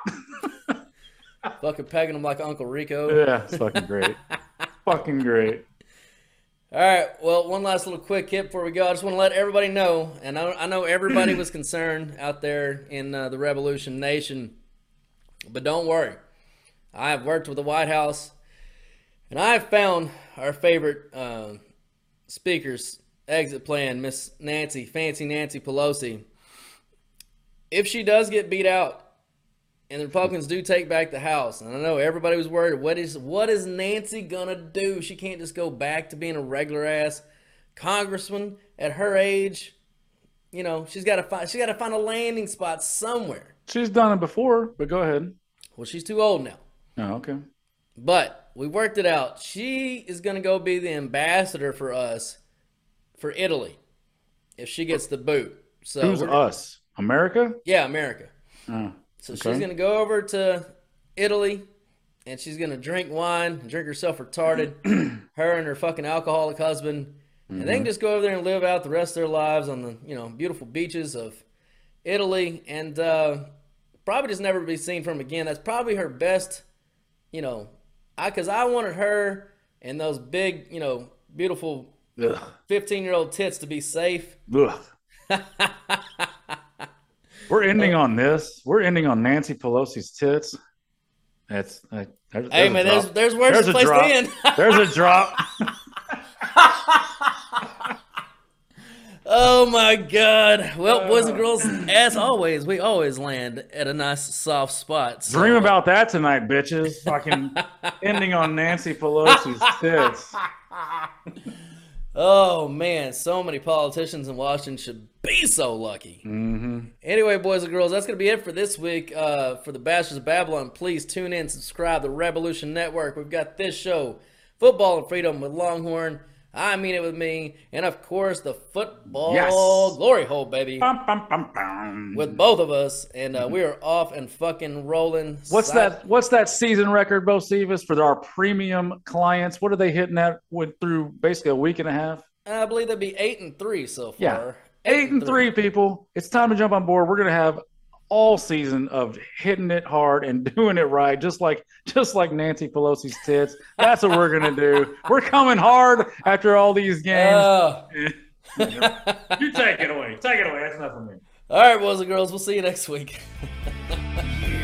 Fucking pegging them like Uncle Rico. yeah, it's fucking great. [LAUGHS] fucking great. All right. Well, one last little quick hit before we go. I just want to let everybody know, and I, I know everybody was concerned out there in uh, the Revolution Nation, but don't worry. I have worked with the White House, and I have found our favorite uh, speaker's exit plan, Miss Nancy, Fancy Nancy Pelosi. If she does get beat out, and the Republicans do take back the House, and I know everybody was worried. What is what is Nancy gonna do? She can't just go back to being a regular ass congressman at her age. You know, she's got to find she got to find a landing spot somewhere. She's done it before, but go ahead. Well, she's too old now. Oh, okay. But we worked it out. She is gonna go be the ambassador for us for Italy if she gets the boot. So Who's us? America? Yeah, America. Oh, So Okay. she's gonna go over to Italy, and she's gonna drink wine, drink herself retarded. [CLEARS THROAT] her and her fucking alcoholic husband, and they can just go over there and live out the rest of their lives on the you know beautiful beaches of Italy, and uh, probably just never be seen from again. That's probably her best, you know, I because I wanted her and those big you know beautiful fifteen year old tits to be safe. [LAUGHS] We're ending on this. We're ending on Nancy Pelosi's tits. That's uh, there's, Hey there's man, there's there's words There's place drop. to end. [LAUGHS] There's a drop. [LAUGHS] Oh my god. Well, boys and girls, as always, we always land at a nice soft spot. So- Dream about that tonight, bitches. Fucking [LAUGHS] ending on Nancy Pelosi's tits. Oh man, so many politicians in Washington should be so lucky. hmm Anyway, boys and girls, that's going to be it for this week. Uh, for the Bastards of Babylon, please tune in, subscribe to Revolution Network. We've got this show, Football and Freedom with Longhorn. I mean it with me, and of course the football Yes. glory hole, baby, Bum, bum, bum, with both of us, and uh, we are off and fucking rolling. What's Side- that? What's that season record, Bo Stevens, for our premium clients? What are they hitting at with through basically a week and a half? I believe that'd be eight and three so far. Yeah. Eight and three, people. It's time to jump on board. We're gonna have all season of hitting it hard and [LAUGHS] doing it right, just like just like Nancy Pelosi's tits. That's what we're gonna do. We're coming hard after all these games. Oh. [LAUGHS] you take it away. Take it away. That's enough for me. all right, boys and girls, we'll see you next week. Yeah. [LAUGHS]